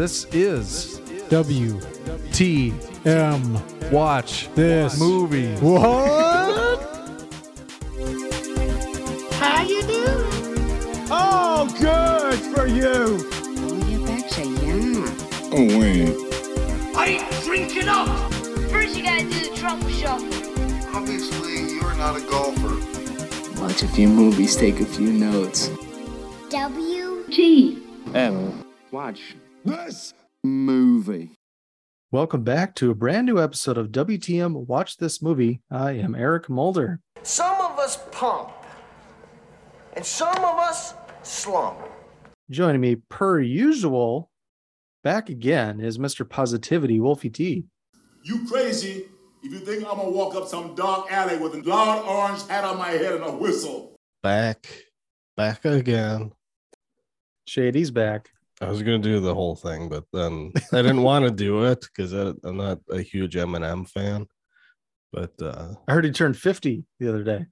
This is W T M Watch this Movie. What? How you doing? Oh, good for you. Oye, Berkshire, yeah. Oh, wait. I ain't drinking up. First, you gotta do the truffle shuffle. Obviously, you're not a golfer. Watch a few movies, take a few notes. W. T. M. Watch This movie. Welcome back to a brand new episode of WTM Watch This Movie. I am Eric Mulder. Some of us pump, and some of us slump. Joining me per usual, back again, is Mr. Positivity, Wolfie T. You crazy if you think I'm gonna walk up some dark alley with a loud orange hat on my head and a whistle. Back, back again. Shady's back. I was gonna do the whole thing, but then I didn't want to do it because I'm not a huge Eminem fan. But uh I heard he turned 50 the other day.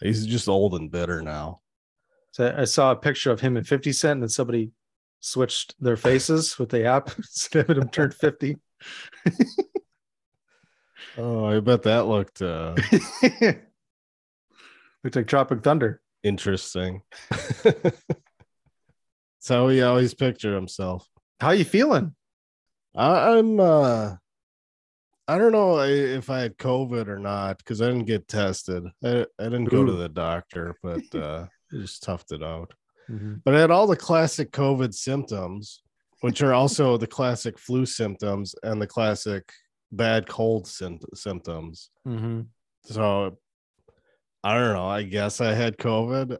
he's just old and bitter now. So I saw a picture of him and 50 Cent, and then somebody switched their faces with the app instead of him turned 50. Oh, I bet that looked uh Looked like Tropic Thunder. interesting. How he always pictured himself. How you feeling? I, I'm uh I don't know if I had COVID or not because I didn't get tested. I, I didn't go to the doctor, but uh just toughed it out. Mm-hmm. But I had all the classic COVID symptoms, which are also the classic flu symptoms and the classic bad cold sym- symptoms. Mm-hmm. So I don't know. I guess I had COVID.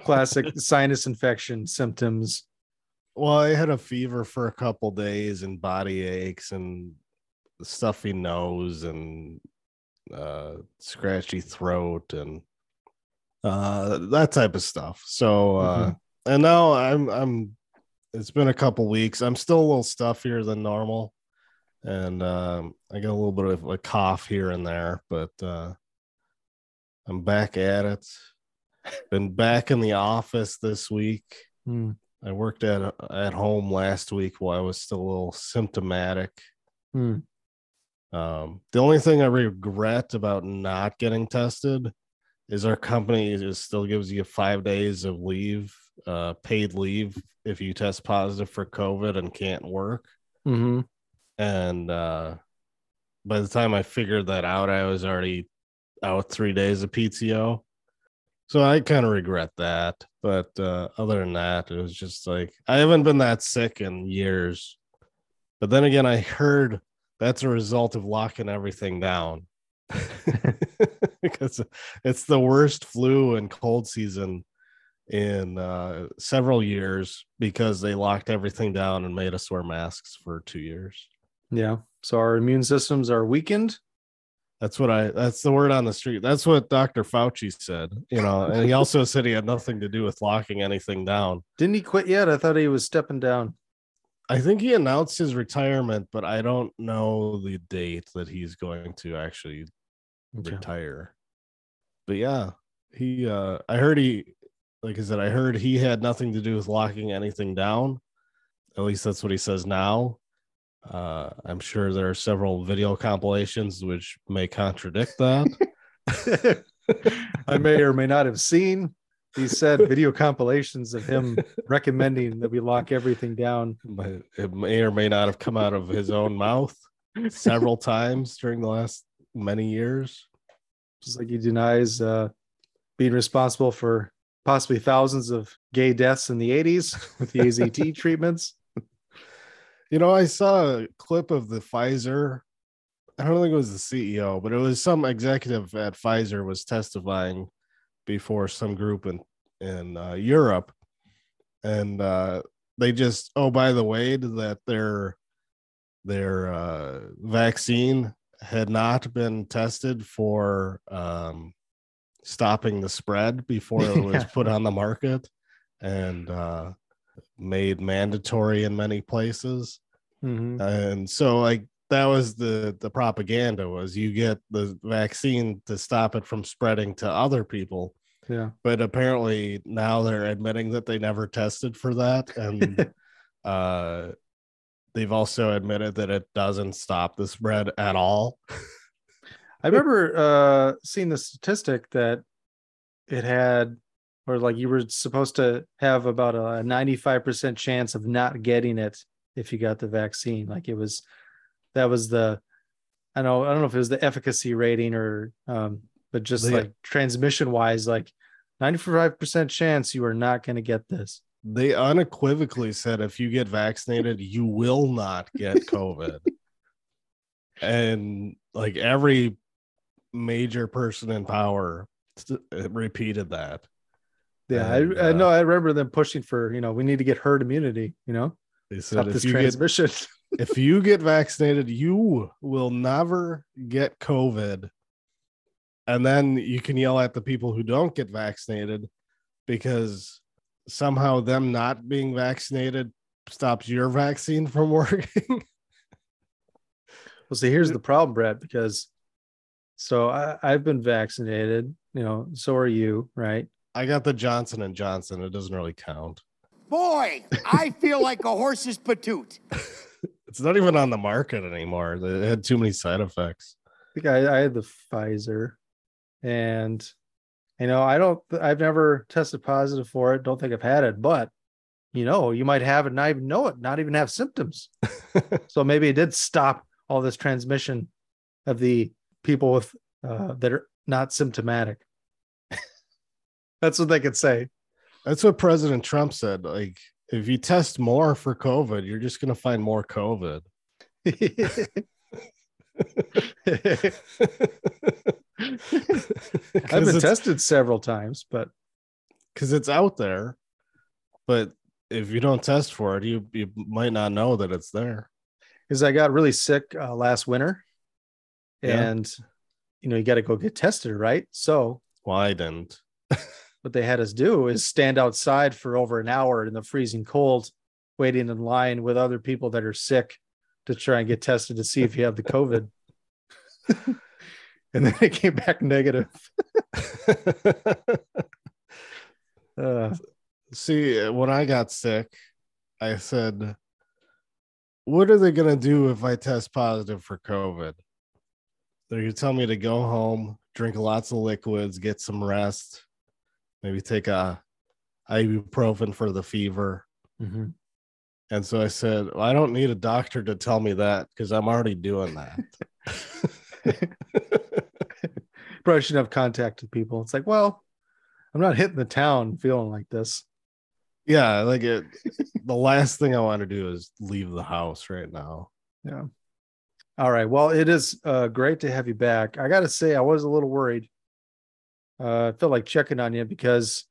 Classic sinus infection symptoms. Well, I had a fever for a couple days and body aches and stuffy nose and uh, scratchy throat and uh, that type of stuff. So, uh, Mhm. and now I'm I'm. It's been a couple weeks. I'm still a little stuffier than normal, and um, I got a little bit of a cough here and there, but uh, I'm back at it. Been back in the office this week. Hmm. I worked at at home last week while I was still a little symptomatic. Hmm. Um, the only thing I regret about not getting tested is our company is still gives you five days of leave, uh, paid leave if you test positive for COVID and can't work. Mm-hmm. And uh, by the time I figured that out, I was already out three days of PTO. So I kind of regret that. But uh, other than that, it was just like I haven't been that sick in years. But then again, I heard that's a result of locking everything down because it's the worst flu and cold season in uh, several years because they locked everything down and made us wear masks for two years. Yeah. So our immune systems are weakened. That's what I that's the word on the street. That's what Dr. Fauci said, you know, and he also said he had nothing to do with locking anything down. Didn't he quit yet? I thought he was stepping down. I think he announced his retirement, but I don't know the date that he's going to actually Okay. retire. But yeah, he uh I heard he like I said, I heard he had nothing to do with locking anything down. At least that's what he says now. Uh I'm sure there are several video compilations which may contradict that. I may or may not have seen. He said video compilations of him recommending that we lock everything down. but it may or may not have come out of his own mouth several times during the last many years. Just like he denies uh, being responsible for possibly thousands of gay deaths in the 80s with the AZT treatments. You know, I saw a clip of the Pfizer. I don't think it was the CEO, but it was some executive at Pfizer was testifying before some group in in uh, Europe, and uh, they just oh by the way that their their uh, vaccine had not been tested for um, stopping the spread before it was Yeah. put on the market and uh, made mandatory in many places Mhm. and so like that was the the propaganda was you get the vaccine to stop it from spreading to other people Yeah. but apparently now they're admitting that they never tested for that and uh, they've also admitted that it doesn't stop the spread at all. I remember uh, seeing the statistic that it had, or like you were supposed to have about a 95% chance of not getting it if you got the vaccine. Like it was, that was the, I know, I don't know if it was the efficacy rating or, um, but just They- like transmission wise, like 95% chance you are not going to get this. They unequivocally said if you get vaccinated, you will not get COVID. and like every major person in power repeated that. Yeah. And, I, I uh, know. I remember them pushing for, you know, we need to get herd immunity, you know, They stop said if this you, get, transmission. if you get vaccinated, you will never get COVID. And then you can yell at the people who don't get vaccinated because somehow them not being vaccinated stops your vaccine from working. Well, see, here's the problem, Brett, because so I, I've been vaccinated, you know, so are you, right? I got the Johnson and Johnson. It doesn't really count. Boy, I feel like a horse's patoot. It's not even on the market anymore. It had too many side effects. I think I, I had the Pfizer, and you know, I don't, I've never tested positive for it. Don't think I've had it, but you know, you might have it, and not even know it, not even have symptoms. so maybe it did stop all this transmission of the people with uh, that are not symptomatic. That's what they could say. That's what President Trump said. Like, if you test more for COVID, you're just going to find more COVID. I've been tested several times, but because it's out there. But if you don't test for it, you you might not know that it's there. because I got really sick uh, last winter, Yeah. and you know you got to go get tested, right? So Well, I didn't. what they had us do is stand outside for over an hour in the freezing cold, waiting in line with other people that are sick to try and get tested to see if you have the COVID. and then it came back negative. Uh, See, when I got sick, I said, What are they going to do if I test positive for COVID? They're going to tell me to go home, drink lots of liquids, get some rest, maybe take a ibuprofen for the fever. mhm. And so I said, well, I don't need a doctor to tell me that because I'm already doing that. Probably shouldn't have contact with people. It's like, well, I'm not hitting the town feeling like this. yeah, like it, the last thing I want to do is leave the house right now. Yeah. All right. Well, it is uh, great to have you back. I got to say, I was a little worried. Uh, I felt like checking on you because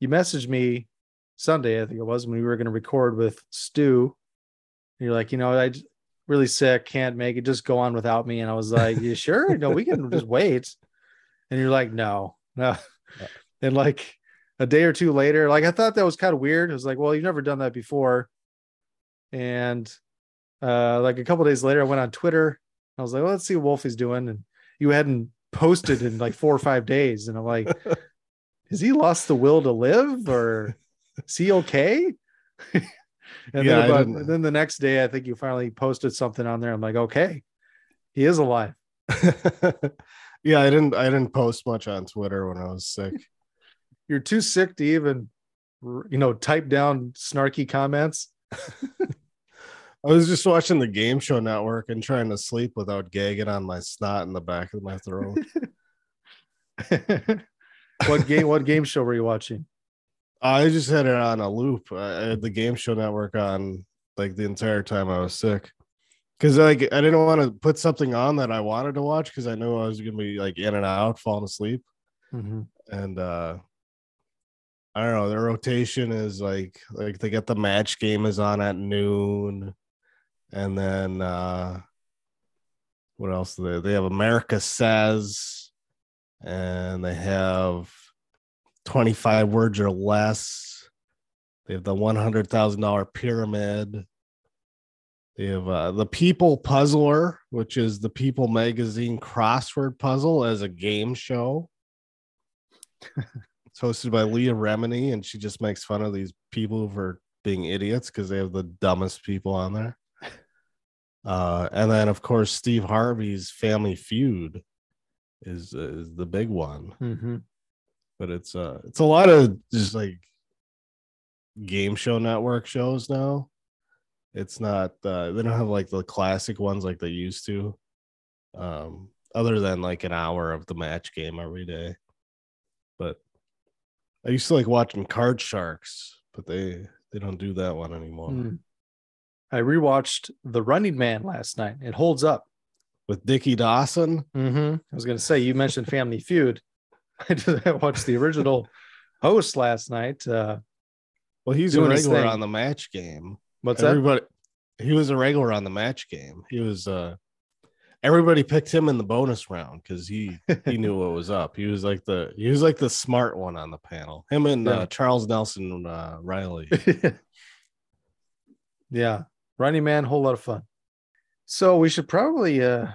you messaged me Sunday, I think it was, when we were going to record with Stu. And you're like, you know, I really sick, can't make it. Just go on without me. And I was like, you sure? No, we can just wait. And you're like, no, no. And like a day or two later, like I thought that was kind of weird. I was like, well, you've never done that before. And uh like a couple days later i went on twitter i was like well, let's see what wolfie's doing and you hadn't posted in like four or five days and i'm like has he lost the will to live or is he okay? And Yeah, then about didn't- then the next day i think you finally posted something on there. I'm like okay he is alive. Yeah, I didn't I didn't post much on Twitter when I was sick. you're too sick to even you know type down snarky comments I was just watching the game show network and trying to sleep without gagging on my snot in the back of my throat. what game what game show were you watching I just had it on a loop. I had the game show network on like the entire time I was sick. Cause like I didn't want to put something on that I wanted to watch because I knew I was gonna be like in and out, falling asleep. Mhm. And uh I don't know, their rotation is like like they get the match game is on at noon. And then uh what else do they they have America Says and they have 25 words or less. They have the $100,000 pyramid. They have uh, the People Puzzler, which is the People magazine crossword puzzle as a game show. it's hosted by Leah Remini, and she just makes fun of these people for being idiots because they have the dumbest people on there. Uh, and then of course Steve Harvey's Family Feud is is the big one. Mm-hmm. But it's uh it's a lot of just like game show network shows now. It's not uh they don't have like the classic ones like they used to. Um other than like an hour of the match game every day. But I used to like watching Card Sharks, but they they don't do that one anymore. Mm. I rewatched The Running Man last night. It holds up. With Dickie Dawson, Mm-hmm. I was going to say you mentioned Family Feud. I I watched the original host last night. Uh, well, he's a regular on the match game. what's that? everybody, he was a regular on the match game. He was uh everybody picked him in the bonus round because he he knew what was up. He was like the he was like the smart one on the panel. Him and Yeah. uh, Charles Nelson uh, Reilly. yeah, Running Man, whole lot of fun. So we should probably uh,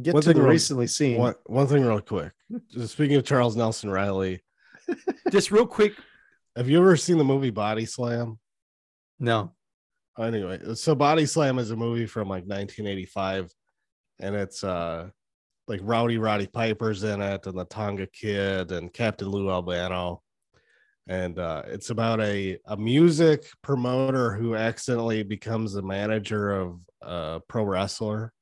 get One to thing the real- recently seen. One one thing real quick. Just Speaking of Charles Nelson Reilly, Just real quick, have you ever seen the movie Body Slam? No. Anyway, so Body Slam is a movie from like 1985, and it's uh like Rowdy Roddy Piper's in it, and the Tonga Kid, and Captain Lou Albano, and uh, it's about a a music promoter who accidentally becomes the manager of a pro wrestler,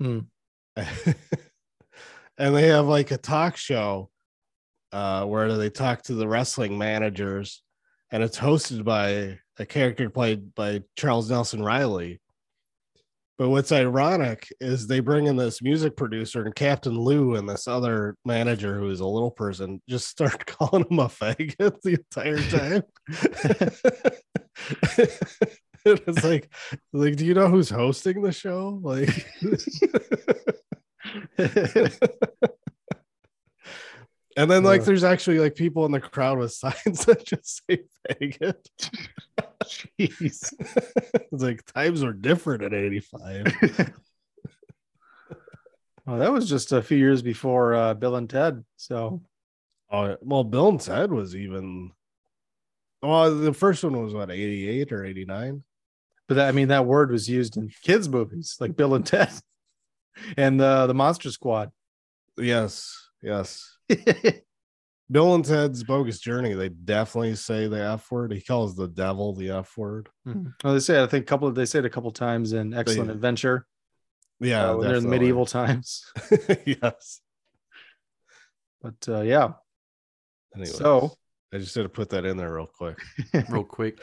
Hmm. and they have like a talk show uh, where they talk to the wrestling managers, and it's hosted by a character played by Charles Nelson Reilly. But what's ironic is they bring in this music producer and Captain Lou and this other manager who is a little person just start calling him a faggot the entire time. it's like, like, do you know who's hosting the show? Like, and then like, Uh. there's actually like people in the crowd with signs that just say faggot. Jeez. it's like times were different at 85. Well, that was just a few years before uh, Bill and Ted. So Oh, well, Bill and Ted was even. Well, the first one was what 88 or 89. But that, I mean, that word was used in kids' movies like Bill and Ted and uh, the Monster Squad. Yes, yes. Bill and Ted's Bogus Journey. They definitely say the F word. He calls the devil the F word. Mhm. Well, they say I think a couple. Of, they say it a couple times in Excellent They- Adventure. Yeah, uh, when they're in the medieval times. yes. But uh, yeah, Anyway, so I just had to put that in there real quick. real quick.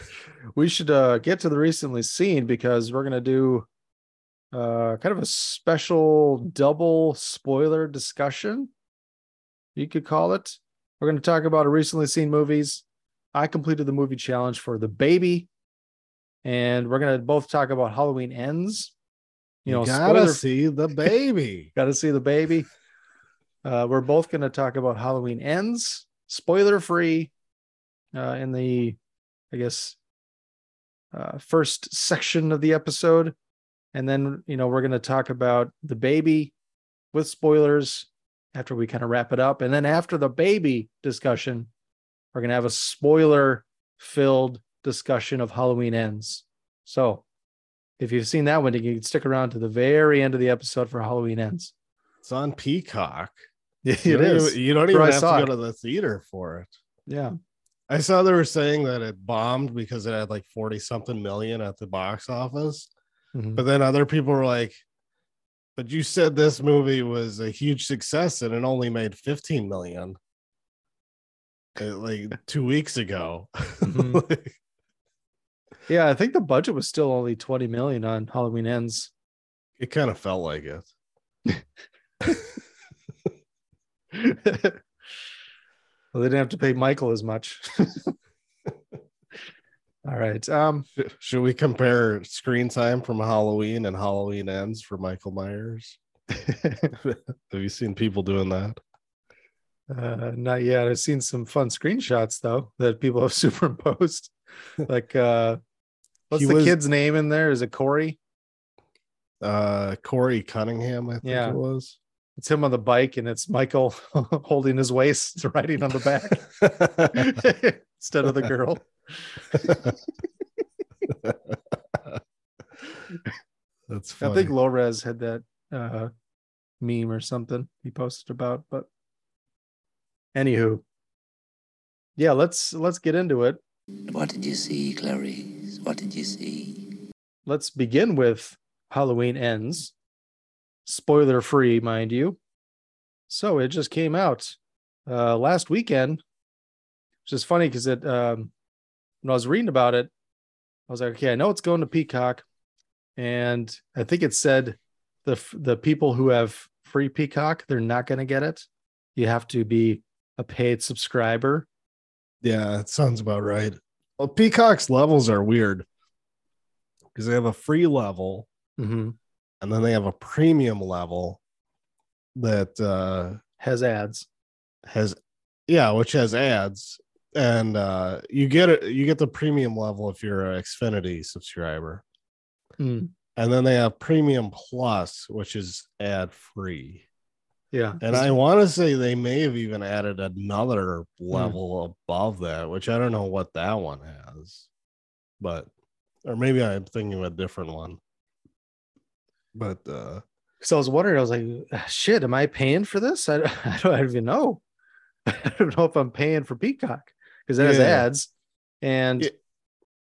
we should uh, get to the recently seen because we're gonna do uh, kind of a special double spoiler discussion. You could call it. We're going to talk about a recently seen movies. I completed the movie challenge for the baby, and we're going to both talk about Halloween ends. You know, gotta spoiler see the baby. Got to see the baby. Uh, we're both going to talk about Halloween ends, spoiler free, uh, in the, I guess, uh, first section of the episode, and then you know we're going to talk about the baby with spoilers after we kind of wrap it up, and then after the baby discussion, we're going to have a spoiler filled discussion of Halloween ends. So. If you've seen that one, you can stick around to the very end of the episode for Halloween ends. It's on Peacock. It you don't is. Even, you don't even have to go it. to the theater for it. Yeah. I saw they were saying that it bombed because it had like 40 something million at the box office. Mhm. But then other people were like, but you said this movie was a huge success and it only made 15 million uh, like two weeks ago. Mhm. Like, Yeah, I think the budget was still only 20 million on Halloween ends. it kind of felt like it. well, they didn't have to pay Michael as much. All right. Um, Should we compare screen time from Halloween and Halloween ends for Michael Myers? Have you seen people doing that? uh, not yet. I've seen some fun screenshots though that people have superimposed. like uh what's He the was- kid's name in there? Is it Corey? Uh, Corey Cunningham, I think Yeah. it was. It's him on the bike and it's Michael holding his waist riding on the back instead of the girl. That's I think Lores had that uh meme or something he posted about, but anywho. Yeah, let's let's get into it. What did you see, Clarice? What did you see? Let's begin with Halloween ends. Spoiler free, mind you. So it just came out uh last weekend. Which is funny because it um when I was reading about it, I was like, okay, I know it's going to Peacock. And I think it said the the people who have free Peacock, they're not going to get it. You have to be a paid subscriber. Yeah, it sounds about right. Well, Peacock's levels are weird because they have a free level Mm-hmm. and then they have a premium level that uh Has ads. has yeah, which has ads. And uh you get it you get the premium level if you're an Xfinity subscriber. Mm, And then they have premium plus, which is ad free. yeah. And I want to say they may have even added another level above that, which I don't know what that one has, but or maybe I'm thinking of a different one. But uh So I was wondering, I was like, shit, am I paying for this? I, I don't even know. I don't know if I'm paying for Peacock because it has ads. And Yeah.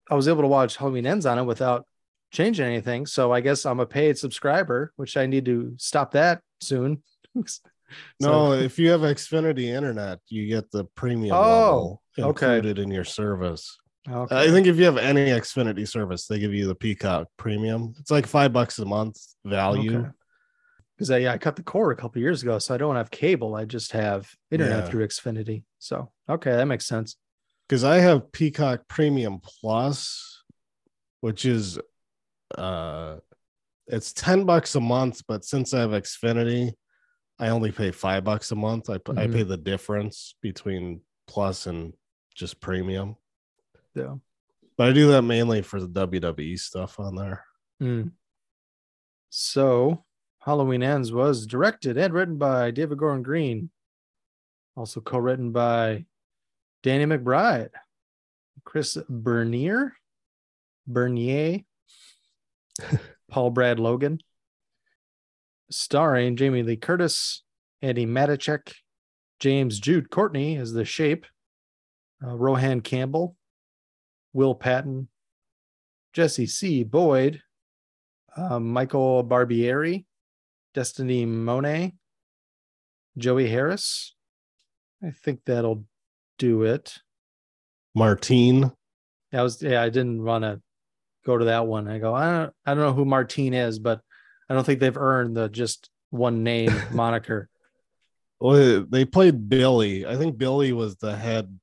I was able to watch Halloween Ends on it without changing anything. So I guess I'm a paid subscriber, which I need to stop that soon. no, if you have Xfinity internet, you get the premium Oh, level okay. included in your service. okay. I think if you have any Xfinity service, they give you the Peacock premium. It's like five bucks a month value. Because I, yeah, I cut the cord a couple years ago, so I don't have cable. I just have internet Yeah. through Xfinity. So okay, that makes sense. Because I have Peacock Premium Plus, which is uh it's 10 bucks a month, but since I have Xfinity, I only pay five bucks a month. I, p- I pay the difference between plus and just premium. Yeah. But I do that mainly for the WWE stuff on there. Mm. So, Halloween Ends was directed and written by David Gordon Green, also co written by Danny McBride, Chris Bernier, Bernier, Paul Brad Logan, starring Jamie Lee Curtis, Andi Matichak, James Jude Courtney as the shape, uh, Rohan Campbell, Will Patton, Jesse C. Boyd, um, Michael Barbieri, Destiny Monet, Joey Harris. I think that'll do it. Marteen. I was yeah, I didn't want to go to that one. I go, I don't I don't know who Marteen is, but I don't think they've earned the just one name moniker. Well, they played Billy. I think Billy was the head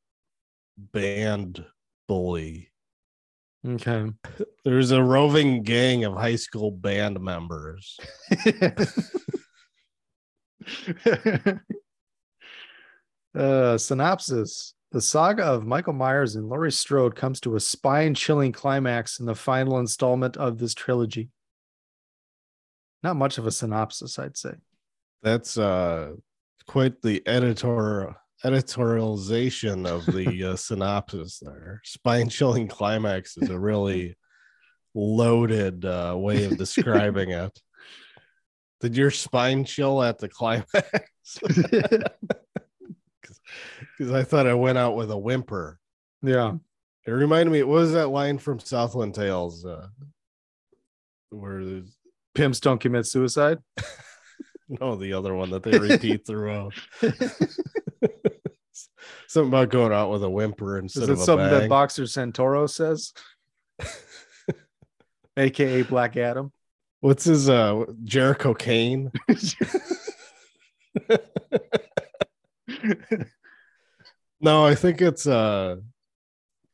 band bully. Okay. There's a roving gang of high school band members. uh, synopsis The saga of Michael Myers and Laurie Strode comes to a spine chilling climax in the final installment of this trilogy. Not much of a synopsis, I'd say. That's uh quite the editor editorialization of the uh, synopsis there. Spine chilling climax is a really loaded uh, way of describing it. Did your spine chill at the climax? Because I thought I went out with a whimper. Yeah. It reminded me, what was that line from Southland Tales? Uh, where there's Pimps don't commit suicide. no the other one that they repeat throughout. Something about going out with a whimper instead Is of it a something bang. that Boxer Santoro says? AKA Black Adam. What's his uh Jericho Cane? No, I think it's uh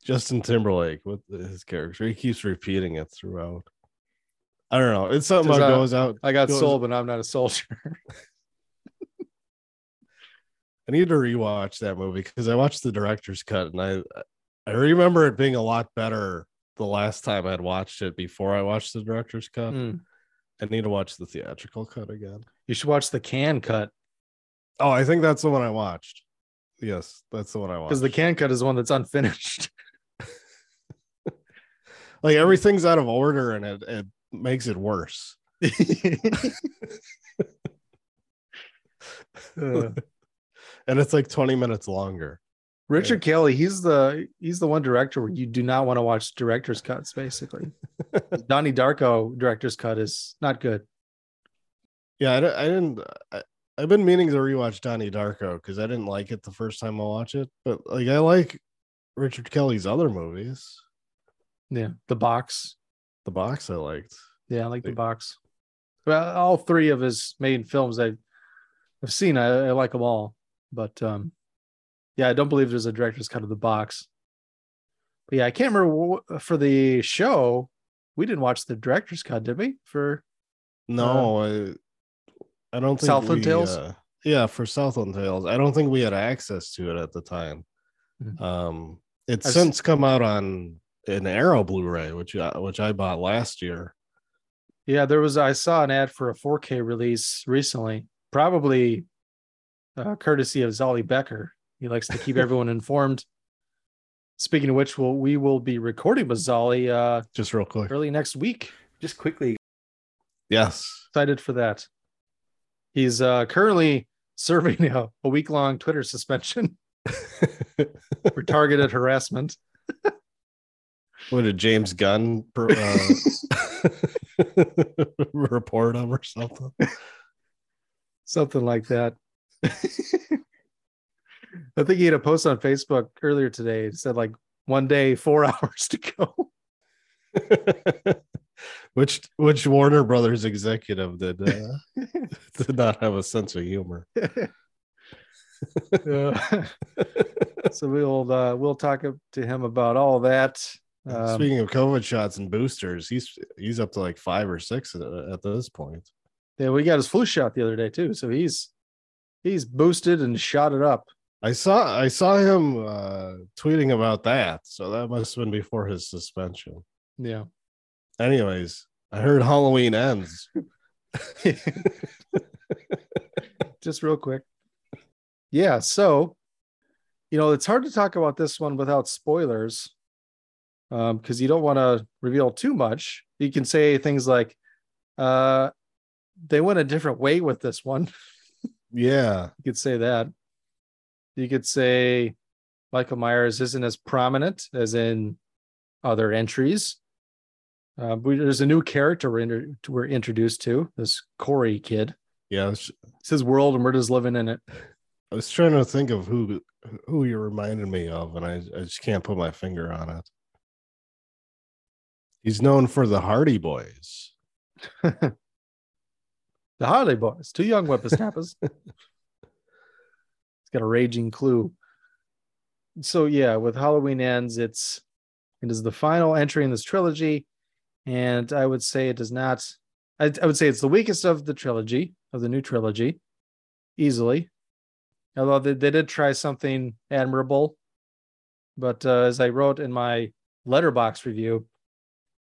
Justin Timberlake with his character. He keeps repeating it throughout. I don't know. It's something about uh, goes out. I got goes- soul, but I'm not a soldier. I need to rewatch that movie because I watched the director's cut and I I remember it being a lot better the last time I'd watched it before I watched the director's cut. Mm. I need to watch the theatrical cut again. You should watch the Cannes cut Oh, I think that's the one I watched. Yes, that's the one I watched. because the Cannes cut is one that's unfinished. like everything's out of order and it, it makes it worse. Uh, and it's like 20 minutes longer. Richard Kelly, he's the he's the one director where you do not want to watch director's cuts. Basically, Donnie Darko director's cut is not good. Yeah, I, I didn't. I, I've been meaning to rewatch Donnie Darko because I didn't like it the first time I watched it, but like I like Richard Kelly's other movies. Yeah, the box. The box I liked. Yeah, I like the box. Well, all three of his main films I, I've seen. I, I like them all, but um, yeah, I don't believe there's a director's cut of the box. But yeah, I can't remember for the show. We didn't watch the director's cut, did we? For No, I, I don't think Southland we, Tales? uh, yeah, for Southland Tales, I don't think we had access to it at the time. Mhm. Um, it's I've s- since come out on an Arrow Blu-ray, which I, which I bought last year. Yeah, there was. I saw an ad for a 4K release recently, probably uh, courtesy of Zolly Becker. He likes to keep everyone informed. Speaking of which, we'll, we will be recording with Zolly uh, Just real quick. early next week. Just quickly, Yes. Excited for that. He's uh, currently serving a, a week long Twitter suspension for targeted harassment. What did James Gunn per- uh, report him or something? something like that. I think he had a post on Facebook earlier today. It said like one day, four hours to go. Which which Warner Brothers executive did uh, did not have a sense of humor. So we'll uh, we'll talk to him about all that. Um, Speaking of COVID shots and boosters, he's he's up to like five or six at, at this point. yeah, we got his flu shot the other day too, so he's he's boosted and shot it up. I saw I saw him uh, tweeting about that, so that must have been before his suspension. Yeah. Anyways, I heard Halloween ends. just real quick. Yeah, so you know, it's hard to talk about this one without spoilers. Um, because you don't want to reveal too much. You can say things like uh they went a different way with this one. Yeah, You could say that. You could say Michael Myers isn't as prominent as in other entries. Uh, we, there's a new character we're, inter- we're introduced to, this Corey kid. yeah. I It's his world and we're just living in it. I was trying to think of who who you reminded me of, and I, I just can't put my finger on it. He's known for the Hardy Boys. The Hardy Boys, two young whippersnappers. He's got a raging clue. So yeah, with Halloween ends, it's it is the final entry in this trilogy, and I would say it does not. I, I would say it's the weakest of the trilogy of the new trilogy, easily. Although they, they did try something admirable, but uh, as I wrote in my Letterboxd review,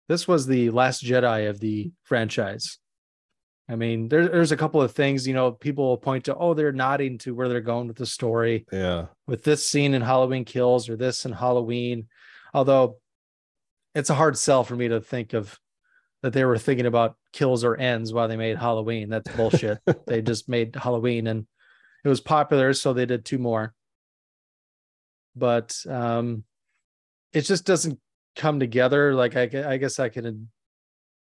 this was the last Jedi of the franchise. I mean, there, there's a couple of things, you know, people will point to, oh, they're nodding to where they're going with the story Yeah, with this scene in Halloween Kills or this in Halloween. Although it's a hard sell for me to think of that they were thinking about kills or ends while they made Halloween. That's bullshit. they just made Halloween and it was popular, so they did two more. But um it just doesn't come together. Like I, I guess I can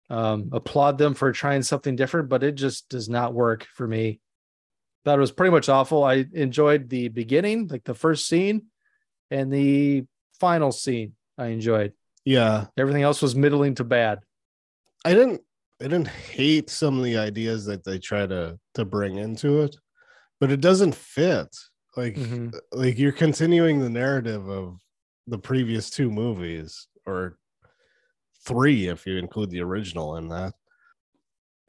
um applaud them for trying something different, but it just does not work for me. That was pretty much awful. I enjoyed the beginning, like the first scene, and the final scene. I enjoyed. Yeah. Everything else was middling to bad. I didn't I didn't hate some of the ideas that they try to to bring into it, but it doesn't fit. Like Mhm. like you're continuing the narrative of the previous two movies or three if you include the original in that.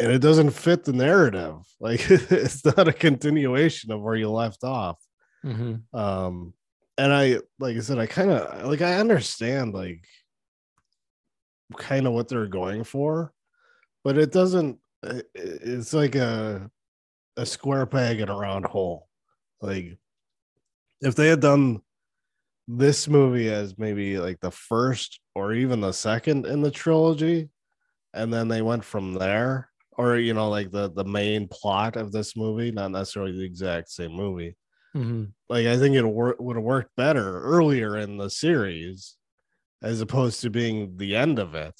And it doesn't fit the narrative. Like it's not a continuation of where you left off. Mm-hmm. um and i like i said i kind of like i understand like kind of what they're going for but it doesn't it's like a a square peg in a round hole like if they had done this movie as maybe like the first or even the second in the trilogy and then they went from there, or you know, like the the main plot of this movie, not necessarily the exact same movie. Mhm. Like I think it wor- would have worked better earlier in the series, as opposed to being the end of it.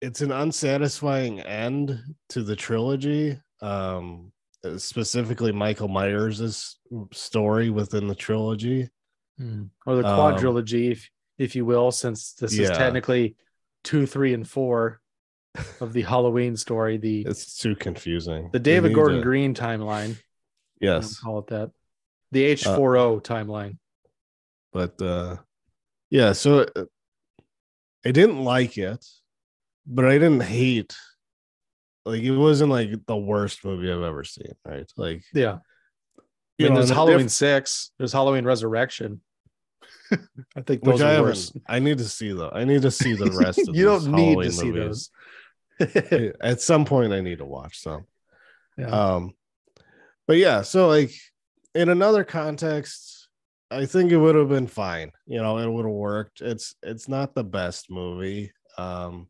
It's an unsatisfying end to the trilogy. Um, specifically Michael Myers' story within the trilogy. Mhm. Or the Um, quadrilogy, if if you will, since this is technically two, three, and four of the Halloween story, the It's too confusing. the David Gordon to- Green timeline. Yes, call it that. The H40 timeline. but uh yeah, so uh, I didn't like it, but I didn't hate. Like it wasn't like the worst movie I've ever seen, right? Like Yeah. I mean, know, there's Halloween if- six. There's Halloween Resurrection. I think which those I are haven't. worse. I need to see though. I need to see the rest of you don't these need Halloween to see movies. those. At some point, I need to watch some. Yeah. Um, but yeah, so like in another context, I think it would have been fine. You know, it would have worked. It's it's not the best movie. Um,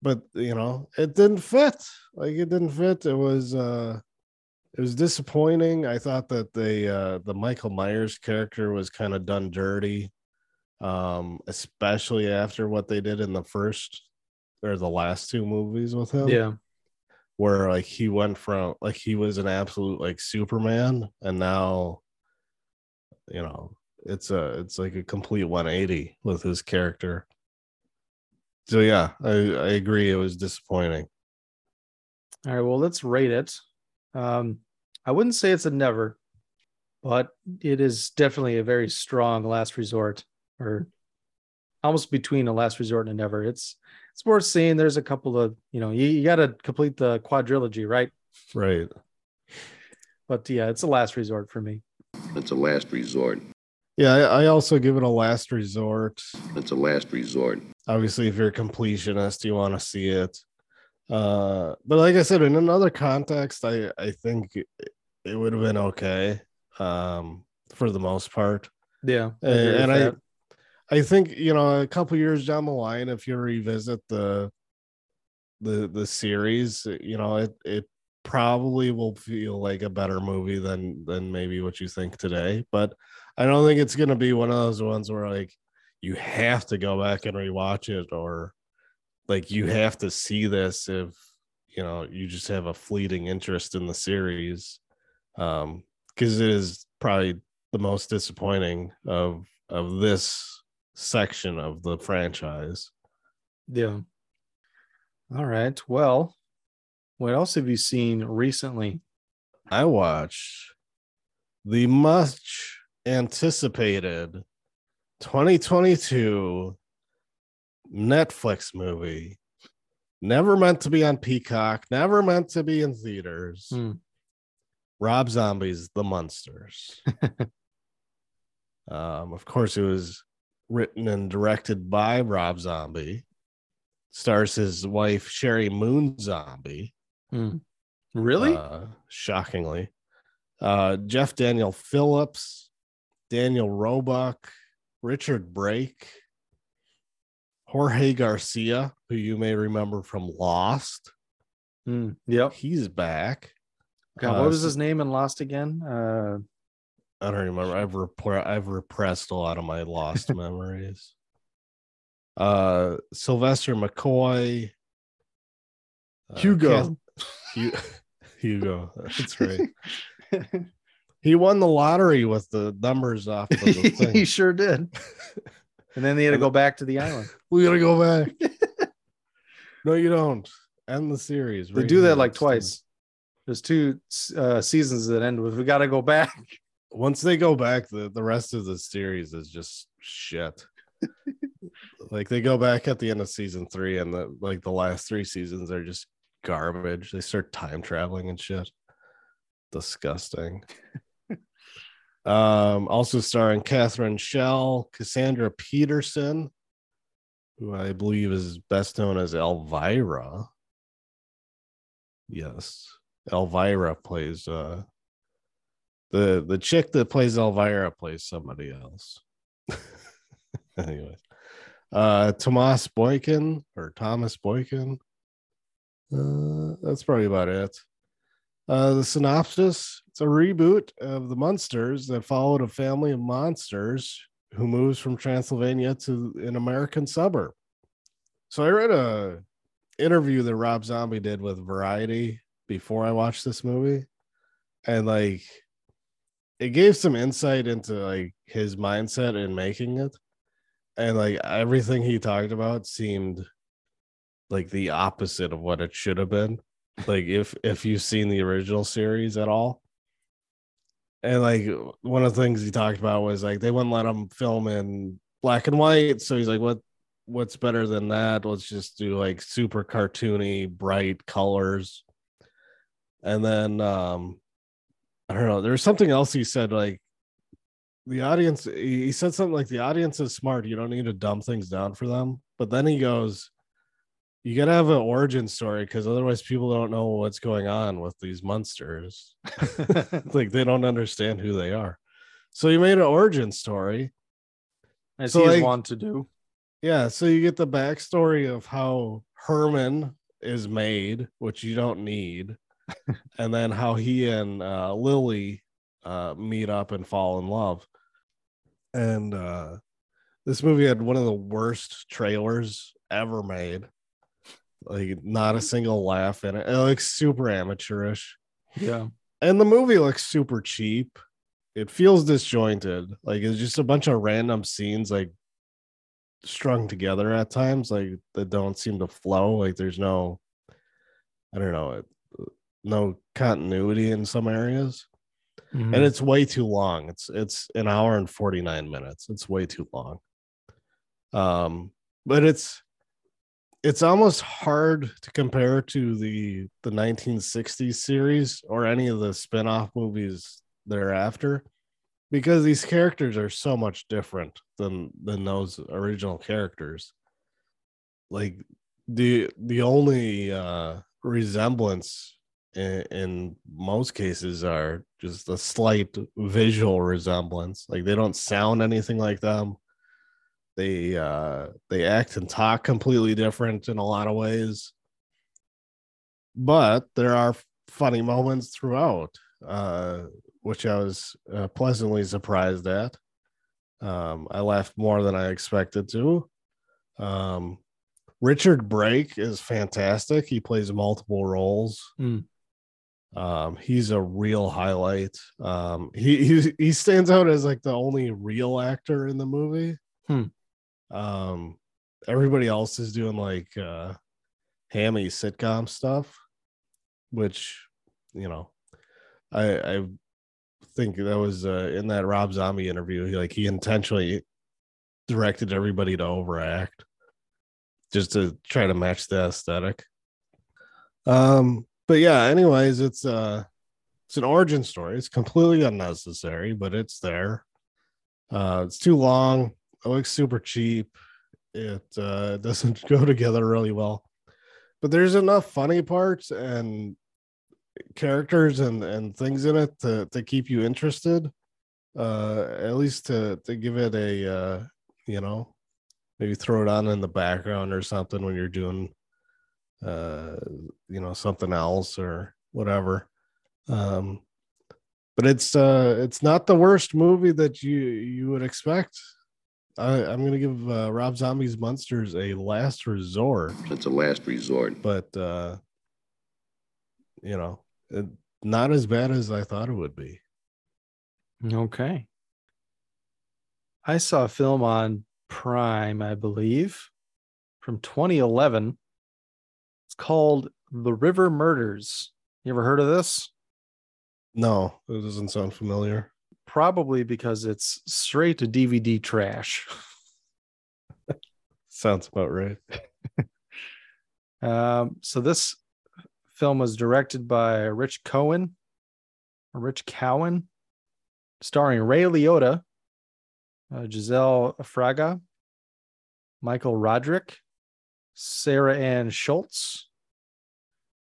but you know, it didn't fit. Like it didn't fit. It was uh it was disappointing. I thought that the uh the Michael Myers character was kind of done dirty. Um, especially after what they did in the first or the last two movies with him yeah. where like he went from like he was an absolute like superman and now you know it's a it's like a complete 180 with his character so yeah i i agree it was disappointing All right. Well, let's rate it. Um, I wouldn't say it's a never, but it is definitely a very strong last resort, or almost between a last resort and a never. It's it's worth seeing. There's a couple of you know you, you got to complete the quadrilogy, right? right But yeah, it's a last resort for me. It's a last resort. yeah I, I also give it a last resort It's a last resort. obviously if you're a completionist you want to see it uh but like i said in another context i i think it, it would have been okay um for the most part Yeah, I and, agree with and i i think you know a couple years down the line if you revisit the the the series you know it it probably will feel like a better movie than than maybe what you think today but i don't think it's going to be one of those ones where like you have to go back and rewatch it or like you have to see this if you know you just have a fleeting interest in the series um because it is probably the most disappointing of of this section of the franchise Yeah. All right. Well, what else have you seen recently? i watched the much anticipated 2022 netflix movie. Never meant to be on peacock never meant to be in theaters. Hmm. rob zombies the Munsters um of course it was written and directed by rob zombie. Stars his wife sheri moon zombie Hmm. Really? uh, shockingly. Uh, Jeff Daniel Phillips, Daniel Roebuck, Richard Brake, Jorge Garcia, who you may remember from Lost. Hmm. Yep. He's back. God, Uh, what was his name in Lost again? Uh, I don't remember. I've repre- I've repressed a lot of my lost memories. Uh, Sylvester McCoy, uh, Hugo. Hu- Hugo. That's right. He won the lottery with the numbers off of the he sure did. And then they had to go back to the island. we gotta go back. no, you don't. End the series. They do that like twice. There's two uh, seasons that end with we got to go back. Once they go back, the, the rest of the series is just shit. like they go back at the end of season three, and the like the last three seasons are just garbage. They start time traveling and shit. Disgusting. um, also starring Catherine Shell, Cassandra Peterson, who I believe is best known as Elvira. Yes, Elvira plays uh the the chick that plays Elvira plays somebody else. anyway, Uh, Tomas Boykin or Thomas Boykin. Uh, that's probably about it. Uh, the synopsis it's a reboot of the Munsters that followed a family of monsters who moves from Transylvania to an American suburb. So I read a interview that Rob Zombie did with Variety before I watched this movie, and like it gave some insight into like his mindset in making it, and like everything he talked about seemed like the opposite of what it should have been. Like if if you've seen the original series at all, and like one of the things he talked about was like they wouldn't let him film in black and white, so he's like, what what's better than that? Let's just do like super cartoony, bright colors. And then um I don't know, there's something else he said like the audience he said something like the audience is smart, you don't need to dumb things down for them. But then he goes, You gotta have an origin story because otherwise people don't know what's going on with these monsters. like they don't understand who they are. So you made an origin story. As So, he is like- wont to do. Yeah, so you get the backstory of how Herman is made, which you don't need, and then how he and uh, Lily uh, meet up and fall in love. And uh, this movie had one of the worst trailers ever made. Like, not a single laugh in it. It looks super amateurish Yeah. and the movie looks super cheap. It feels disjointed. Like it's just a bunch of random scenes like strung together at times, like that don't seem to flow. Like there's no, I don't know, no continuity in some areas, Mhm. and it's way too long. It's it's an hour and forty nine minutes. It's way too long. Um, but it's it's almost hard to compare to the the 1960s series or any of the spin-off movies thereafter because these characters are so much different than than those original characters. Like the the only uh resemblance in, in most cases are just a slight visual resemblance. Like they don't sound anything like them they uh they act and talk completely different in a lot of ways. But there are funny moments throughout uh which i was uh, pleasantly surprised at. Um i laughed more than i expected to. Um richard brake is fantastic. He plays multiple roles. Mm. um he's a real highlight. Um he he, he stands out as like the only real actor in the movie. Hmm. Um everybody else is doing like uh hammy sitcom stuff which you know i i think that was uh in that rob zombie interview he like he intentionally directed everybody to overact just to try to match the aesthetic. Um but yeah anyways it's uh it's an origin story. It's completely unnecessary but it's there. Uh it's too long it looks super cheap. It uh doesn't go together really well. But there's enough funny parts and characters and and things in it to to keep you interested uh at least to to give it a uh you know maybe throw it on in the background or something when you're doing uh you know something else or whatever. Um but it's uh it's not the worst movie that you you would expect I, I'm gonna give uh, Rob Zombie's Munsters a last resort, It's a last resort. but uh, you know, it, not as bad as I thought it would be. Okay. I saw a film on Prime, I believe, from 2011. It's called The River Murders. You ever heard of this? No, it doesn't sound familiar. Probably because it's straight to DVD trash. Sounds about right. Um, so this film was directed by Rich Cohen, Rich Cowan, starring Ray Liotta, uh, Giselle Fraga, Michael Roderick, Sarah Ann Schultz,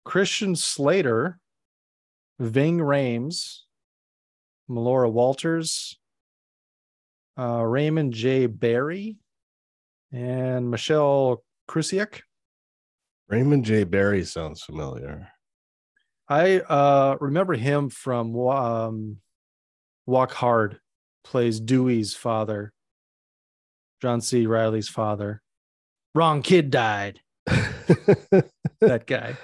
Christian Slater, Ving Rhames, Melora Walters, uh, Raymond J. Barry, and Michelle Krusiec. Raymond J. Barry sounds familiar. I uh, remember him from um, Walk Hard, plays Dewey's father, John C. Reilly's father. Wrong kid died. that guy.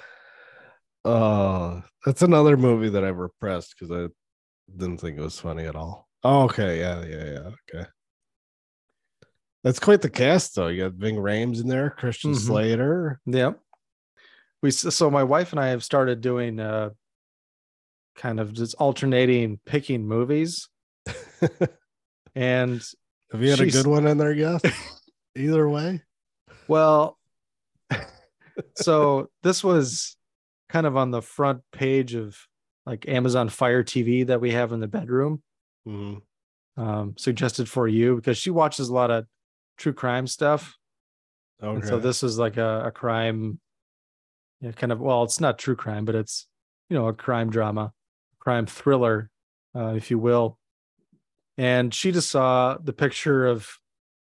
Oh, that's another movie that I've repressed because I didn't think it was funny at all. Oh, okay, yeah, yeah, yeah. Okay. That's quite the cast, though. You got Ving Rhames in there, Christian Mhm. Slater. Yep. We so my wife and I have started doing uh kind of just alternating picking movies. and Have you had a good one in there yet? Either way. well so this was kind of on the front page of like Amazon Fire TV that we have in the bedroom. Mhm. Um suggested for you because she watches a lot of true crime stuff. Okay. And so this is like a, a crime, yeah, kind of. Well, it's not true crime, but it's you know a crime drama, crime thriller, uh, if you will. And she just saw the picture of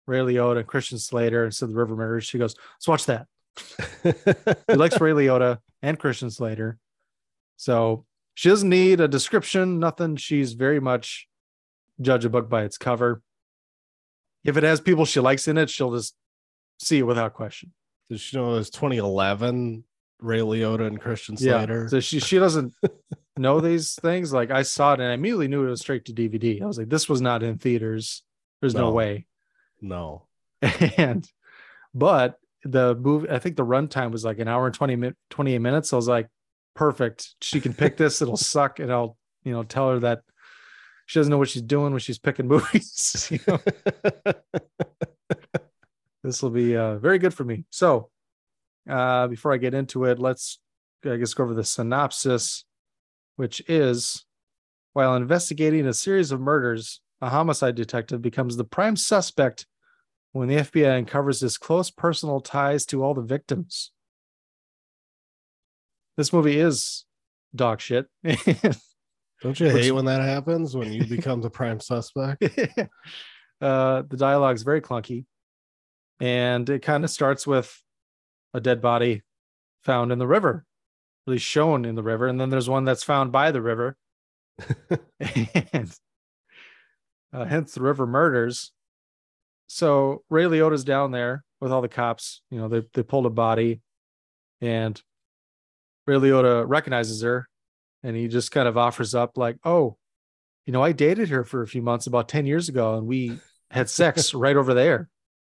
Ray Liotta and Christian Slater and said the River Murders. She goes, "Let's watch that." She likes Ray Liotta and Christian Slater, so she doesn't need a description, nothing. She's very much judge a book by its cover. If it has people she likes in it, she'll just see it without question. Did she know it was 2011? Ray Liotta and Christian Slater? Yeah. So she she doesn't know these things. Like I saw it and I immediately knew it was straight to DVD. I was like, this was not in theaters. There's no, No. way. no. And but the movie, I think the runtime was like an hour and 20 minutes, 28 minutes. So I was like, perfect. She can pick this, it'll suck, and I'll, you know, tell her that she doesn't know what she's doing when she's picking movies. you know? this will be uh, very good for me. So, uh, before I get into it, let's I guess go over the synopsis, which is while investigating a series of murders, a homicide detective becomes the prime suspect when the FBI uncovers his close personal ties to all the victims. This movie is dog shit. Don't you hate when that happens? When you become the prime suspect? uh, the dialogue is very clunky, and it kind of starts with a dead body found in the river, really shown in the river, and then there's one that's found by the river, and uh, hence the river murders. So Ray Liotta's down there with all the cops. You know, they they pulled a body, and Ray Liotta recognizes her, and he just kind of offers up like, "Oh, you know, I dated her for a few months about 10 years ago and we had sex right over there,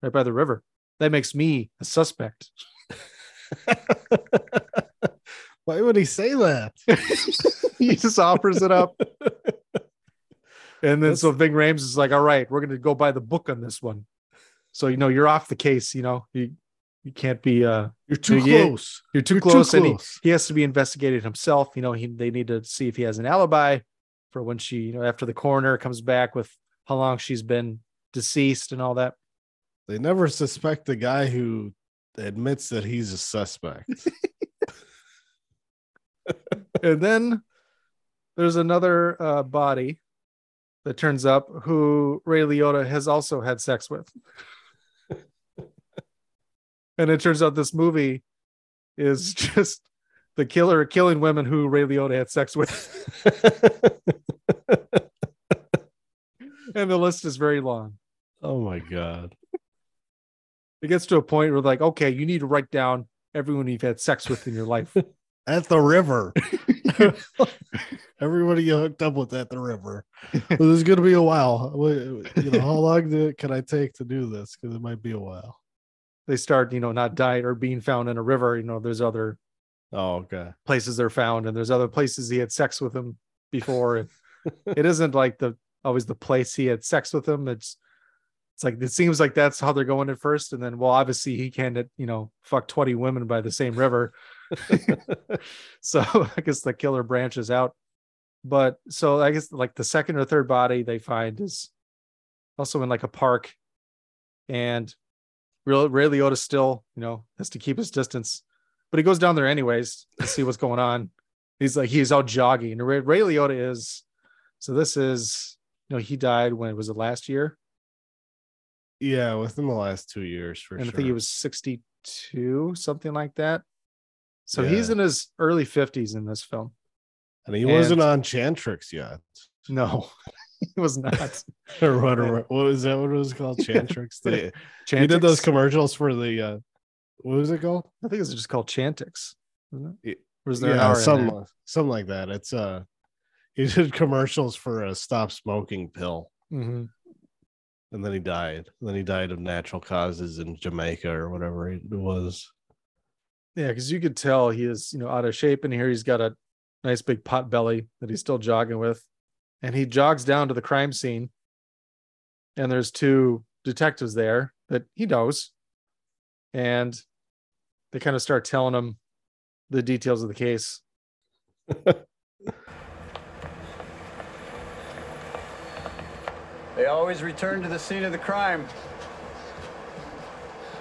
right by the river. That makes me a suspect. Why would he say that? he just offers it up. And then so Ving Rhames is like, all right, we're gonna go by the book on this one. So you know, you're off the case, you know. You you can't be uh You're too Yeah, close. you're too You're too close, and he, he has to be investigated himself. You know, he they need to see if he has an alibi for when she, you know, after the coroner comes back with how long she's been deceased and all that. They never suspect the guy who admits that he's a suspect. and then there's another uh, body that turns up who Ray Liotta has also had sex with. And it turns out this movie is mm-hmm. just the killer killing women who Ray Liotta had sex with. and the list is very long. oh my god. It gets to a point where like, okay, you need to write down everyone you've had sex with in your life. At the river. Everybody you hooked up with at the river. Well, this is gonna be a while. You know, how long do, can I take to do this? Because it might be a while. They start, you know, not dying or being found in a river. You know, there's other Oh, okay. places they're found, and there's other places he had sex with him before. And it isn't like the always the place he had sex with him. It's it's like it seems like that's how they're going at first, and then well, obviously he can't, you know, fuck 20 women by the same river. so I guess the killer branches out. But so I guess like the second or third body they find is also in like a park, and Ray Ray Liotta still, you know, has to keep his distance, but he goes down there anyways to see what's going on. He's like he's out jogging. And Ray, Ray Liotta is so this is you know he died when was it last year? Yeah, within the last two years for and sure. I think he was 62, something like that. So he's in his early 50s in this film. and he wasn't on Chantrix yet. No, he was not. or what, or what was that? What it was called? Chantrix. They, he did those commercials for the. uh What was it called? I think it was just called Chantix. Isn't it? Yeah, Or was there yeah, hour something, there? something like that. It's uh, he did commercials for a stop smoking pill, Mhm. and then he died. then he died of natural causes in Jamaica or whatever it was. Yeah, because you could tell he is, you know, out of shape and here. He's got a nice big pot belly that he's still jogging with. And he jogs down to the crime scene. And there's two detectives there that he knows. And they kind of start telling him the details of the case. They always return to the scene of the crime.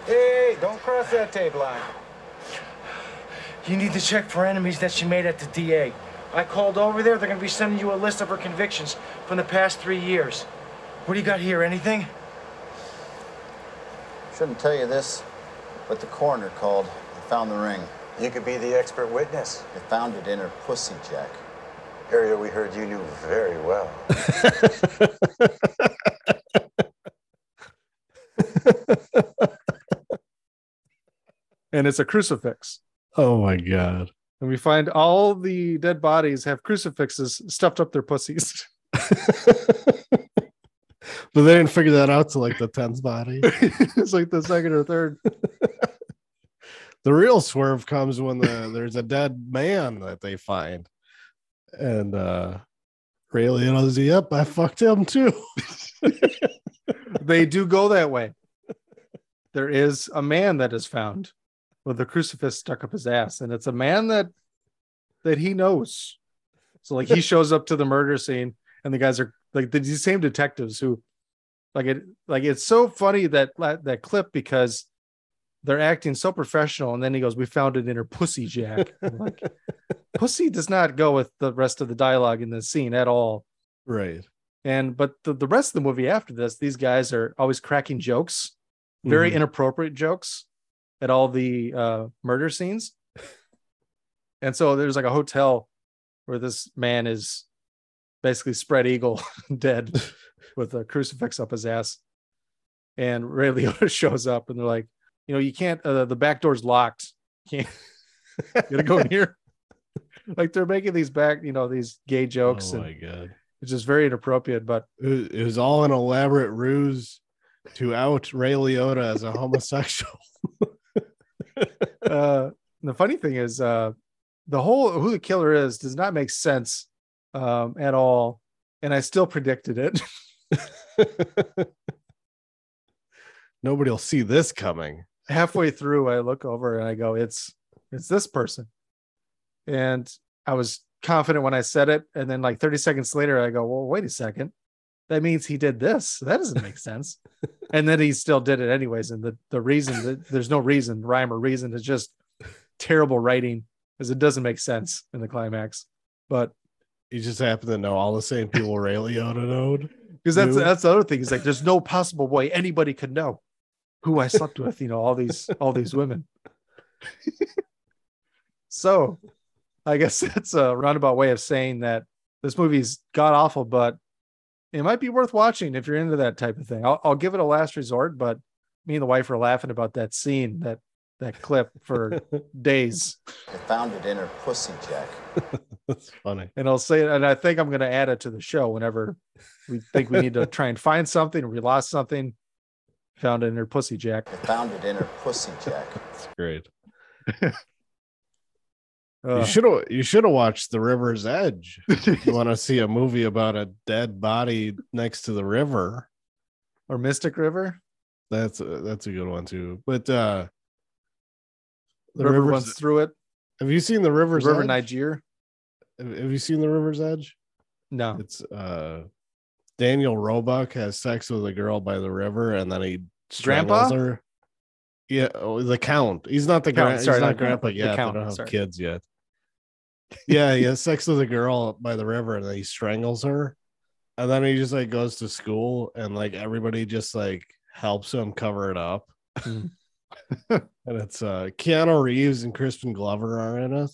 Hey, don't cross that tape line. You need to check for enemies that she made at the DA. I called over there. They're gonna be sending you a list of her convictions from the past three years. What do you got here? Anything? Shouldn't tell you this, but the coroner called and found the ring. You could be the expert witness. They found it in her pussy, Jack. Area we heard you knew very well. And it's a crucifix. Oh my god! And we find all the dead bodies have crucifixes stuffed up their pussies. But they didn't figure that out till like the tenth body. it's like the second or third. the real swerve comes when the there's a dead man that they find, and uh Ray Liotta's yep, I fucked him too. they do go that way. There is a man that is found with a crucifix stuck up his ass, and it's a man that that he knows. So like he shows up to the murder scene, and the guys are like the these same detectives who, like it, like it's so funny that that clip because they're acting so professional, and then he goes, "We found it in her pussy, Jack." Like, pussy does not go with the rest of the dialogue in the scene at all. Right. And but the, the rest of the movie after this, these guys are always cracking jokes, very Mhm. inappropriate jokes at all the uh, murder scenes. and so there's like a hotel where this man is basically spread eagle dead with a crucifix up his ass. And Ray Liotta shows up and they're like, you know, you can't, uh, the back door's locked. Can't, you gotta go in here. like they're making these back, you know, these gay jokes. Oh and my god! it's just very inappropriate. But It was, it was all an elaborate ruse to out Ray Liotta as a homosexual. uh, the funny thing is, uh, the whole who the killer is does not make sense um, at all, and I still predicted it. Nobody will see this coming. Halfway through, I look over and I go, "It's it's this person," and I was confident when I said it, and then like 30 seconds later, I go, "Well, wait a second." That means he did this. That doesn't make sense. and then he still did it anyways. And the, the reason that there's no reason, rhyme or reason, is just terrible writing because it doesn't make sense in the climax. But You just happen to know all the same people Ray Liotta knowed. because that's knew. that's the other thing. Is like there's no possible way anybody could know who I slept with. You know, all these all these women. so, I guess that's a roundabout way of saying that this movie's god awful, but it might be worth watching if you're into that type of thing. I'll, I'll give it a last resort, but me and the wife were laughing about that scene, that that clip for days. They found it in her pussy, Jack. That's funny. And I'll say it, and I think I'm going to add it to the show whenever we think we need to try and find something or we lost something. Found it in her pussy, Jack. They found it in her pussy, Jack. That's great. Uh, you should have you should have watched The River's Edge. you want to see a movie about a dead body next to the river? or Mystic River. That's a, that's a good one too. But uh The river River's- runs through it. Have you seen The River's River Edge? Niger. Have have you seen The River's Edge? No. It's uh Daniel Roebuck has sex with a girl by the river and then he Grandpa? strangles her. Yeah, oh, the count. He's not the Count, grand. sorry, he's not not grandpa grandpa, the yet. count, they don't have sorry. kids yet. Yeah, he has sex with a girl by the river and then he strangles her. And then he just like goes to school and like everybody just like helps him cover it up. Mm. and it's uh Keanu Reeves and Crispin Glover are in it.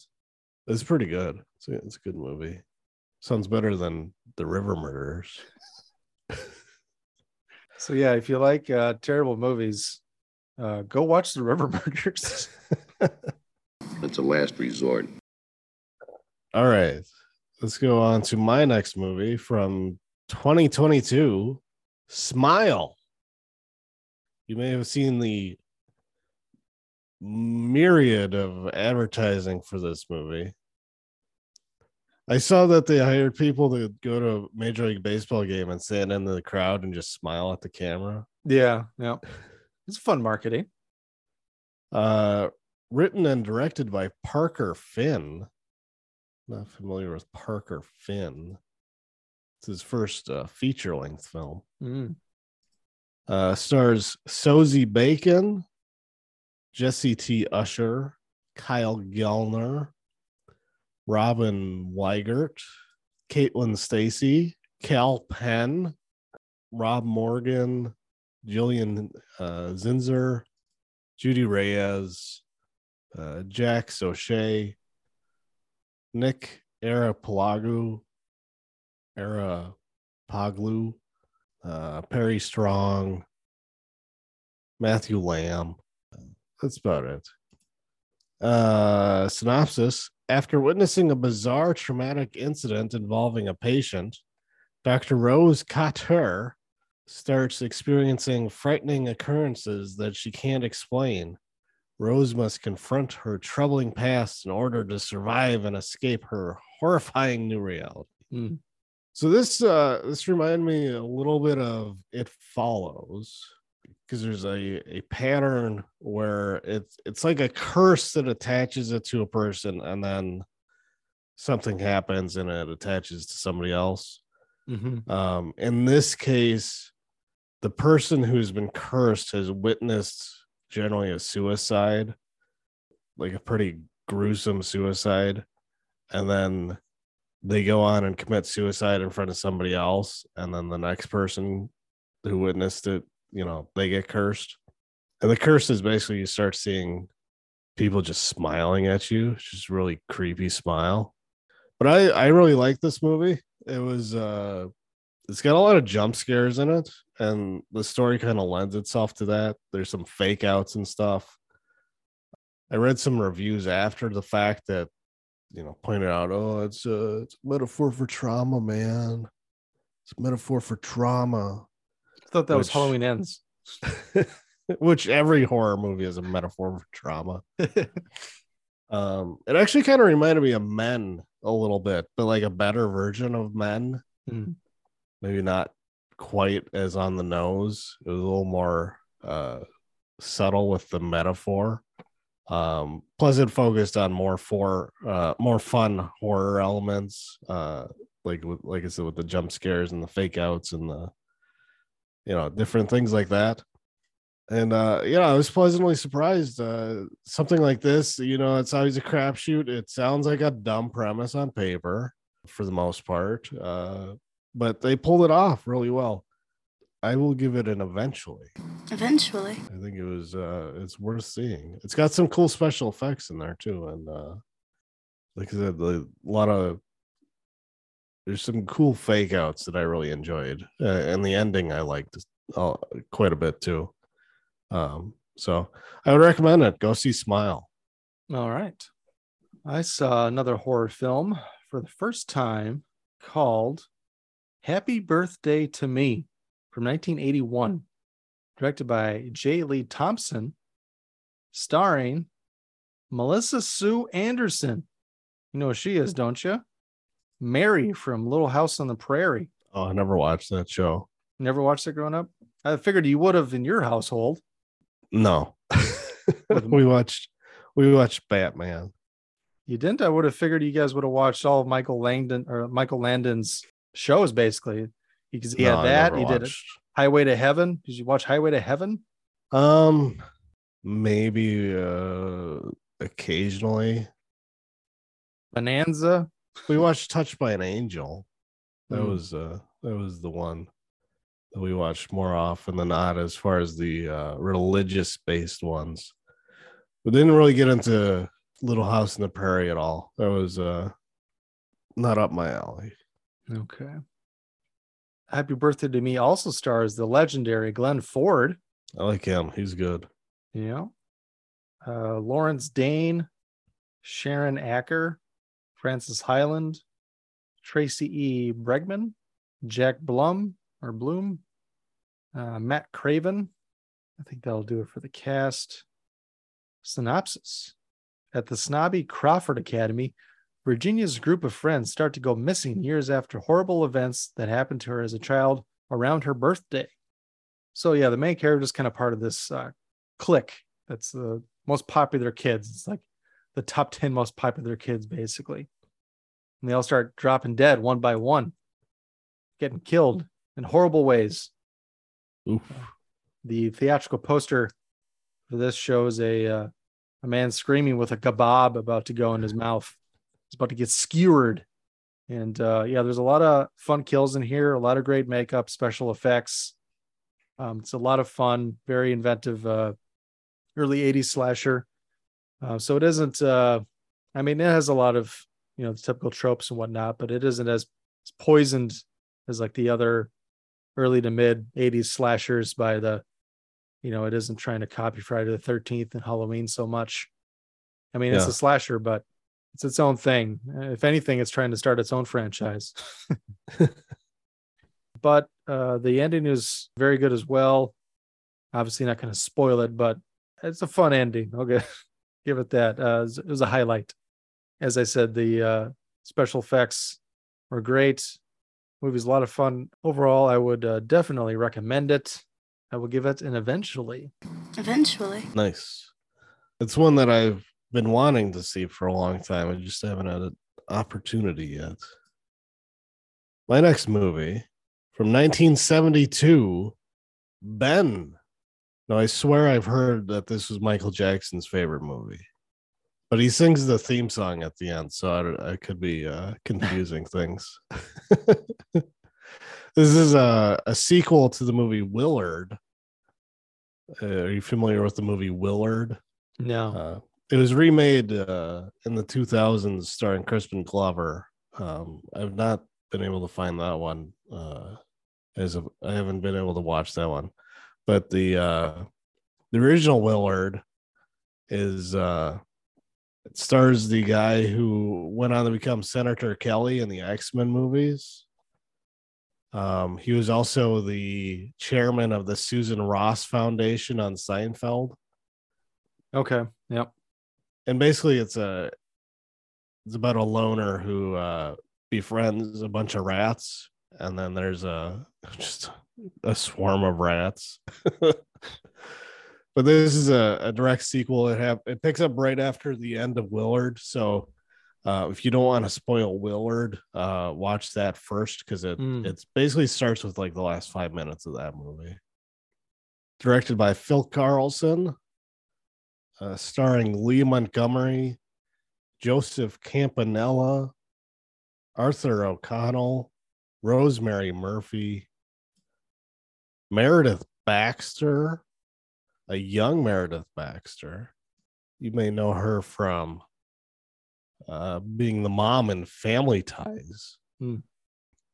It's pretty good. It's a, it's a good movie. Sounds better than The River Murderers. So yeah, if you like uh, terrible movies, uh, go watch The River Murders. It's a last resort. All right. Let's go on to my next movie from 2022 Smile. You may have seen the myriad of advertising for this movie. I saw that they hired people to go to a Major League Baseball game and stand in the crowd and just smile at the camera. yeah, yeah, it's fun marketing. Uh, written and directed by Parker Finn. Not familiar with Parker Finn. It's his first uh, feature length film. Mm. Uh, stars Sosie Bacon, Jesse T. Usher, Kyle Gellner, Robin Weigert, Caitlin Stasey, Kal Penn, Rob Morgan, Gillian uh, Zinser, Judy Reyes, uh, Jack Sochet, Nick Arapoglou, Era uh, Perry Strong, Matthew Lamb. That's about it. Uh, synopsis After witnessing a bizarre traumatic incident involving a patient, Dr. Rose Cotter starts experiencing frightening occurrences that she can't explain. Rose must confront her troubling past in order to survive and escape her horrifying new reality. Mm. So this uh this reminded me a little bit of It Follows because there's a a pattern where it's it's like a curse that attaches it to a person and then something happens and it attaches to somebody else. Mhm. Um, in this case, the person who's been cursed has witnessed generally a suicide, like a pretty gruesome suicide, and then they go on and commit suicide in front of somebody else, and then the next person who witnessed it, you know, they get cursed. And the curse is basically you start seeing people just smiling at you, just really creepy smile. But I I really like this movie. It was uh it's got a lot of jump scares in it and the story kind of lends itself to that. There's some fake outs and stuff. I read some reviews after the fact that you know pointed out oh it's a, it's a metaphor for trauma man. It's a metaphor for trauma. I thought that was Halloween Ends. which every horror movie is a metaphor for trauma. Um it actually kind of reminded me of men a little bit but like a better version of men. Mm. Maybe not quite as on the nose. It was a little more uh subtle with the metaphor. Um plus it focused on more for uh more fun horror elements uh like like i said with the jump scares and the fake outs and the you know different things like that. And uh yeah i was pleasantly surprised uh something like this you know it's always a crapshoot. It sounds like a dumb premise on paper for the most part uh but they pulled it off really well. I will give it an eventually. Eventually. i think it was uh it's worth seeing. It's got some cool special effects in there too and uh like i said the, a lot of there's some cool fake outs that i really enjoyed uh, and the ending i liked uh, quite a bit too. Um so i would recommend it. Go see smile. All right. I saw another horror film for the first time called Happy Birthday to Me from 1981, directed by J. Lee Thompson, starring Melissa Sue Anderson. You know who she is, don't you? Mary from Little House on the Prairie. oh i never watched that show Never watched it growing up? I figured you would have in your household. no we watched we watched batman You didn't? I would have figured you guys would have watched all of Michael Langdon or Michael Landon's shows basically. Because he No, had that. He did it. Highway to Heaven. Did you watch Highway to Heaven? Um, maybe uh occasionally. Bonanza. We watched Touched by an Angel. That Hmm. was uh that was the one. that we watched more often than not as far as the uh, religious based ones. We didn't really get into Little House in the Prairie at all. That was uh, not up my alley. Okay. Happy Birthday to Me also stars the legendary Glenn Ford. I like him. He's good. Yeah. Uh, Lawrence Dane, Sharon Acker, Frances Hyland, Tracy E. Bregman, Jack Blum or Bloom, uh, Matt Craven. I think that'll do it for the cast. Synopsis At the snobby Crawford Academy, Virginia's group of friends start to go missing years after horrible events that happened to her as a child around her birthday. So, yeah, the main character is kind of part of this uh, clique that's the most popular kids. It's like the top 10 most popular kids, basically. And they all start dropping dead one by one, getting killed in horrible ways. Oof. The theatrical poster for this shows a uh, a man screaming with a kebab about to go in his mouth. He's about to get skewered. And uh, yeah, there's a lot of fun kills in here, a lot of great makeup, special effects. Um, it's a lot of fun, very inventive uh, early 80s slasher. Uh, so it isn't, uh, I mean, it has a lot of, you know, the typical tropes and whatnot, but it isn't as, as poisoned as like the other early to mid 80s slashers by the, you know, it isn't trying to copy Friday the 13th and Halloween so much. I mean, it's a slasher, but it's its own thing. If anything, it's trying to start its own franchise. but uh, the ending is very good as well. Obviously, not going to spoil it, but it's a fun ending. Okay, give it that. Uh, it was- it was a highlight. As I said, the uh, special effects were great. Movie's a lot of fun overall. I would uh, definitely recommend it. I will give it an eventually. Eventually. Nice. It's one that I've been wanting to see for a long time. I just haven't had an opportunity yet. My next movie from 1972, Ben. Now, I swear I've heard that this was Michael Jackson's favorite movie, but he sings the theme song at the end, so I, I could be uh, confusing things. this is a, a sequel to the movie Willard. Uh, are you familiar with the movie Willard? No. Uh, it was remade uh, in the 2000s, starring Crispin Glover. Um, I've not been able to find that one. Uh, as of, I haven't been able to watch that one, but the uh, the original Willard is uh, it stars the guy who went on to become Senator Kelly in the X Men movies. Um, he was also the chairman of the Susan Ross Foundation on Seinfeld Okay. Yep. And basically it's a it's about a loner who uh befriends a bunch of rats and then there's a just a swarm of rats. But this is a, a direct sequel. It have it picks up right after the end of willard so uh if you don't want to spoil willard uh watch that first because it Mm. it's basically starts with like the last five minutes of that movie. Directed by phil karlson uh, starring Lee Montgomery, Joseph Campanella, Arthur O'Connell, Rosemary Murphy, Meredith Baxter, a young Meredith Baxter. You may know her from uh, being the mom in Family Ties. Hmm.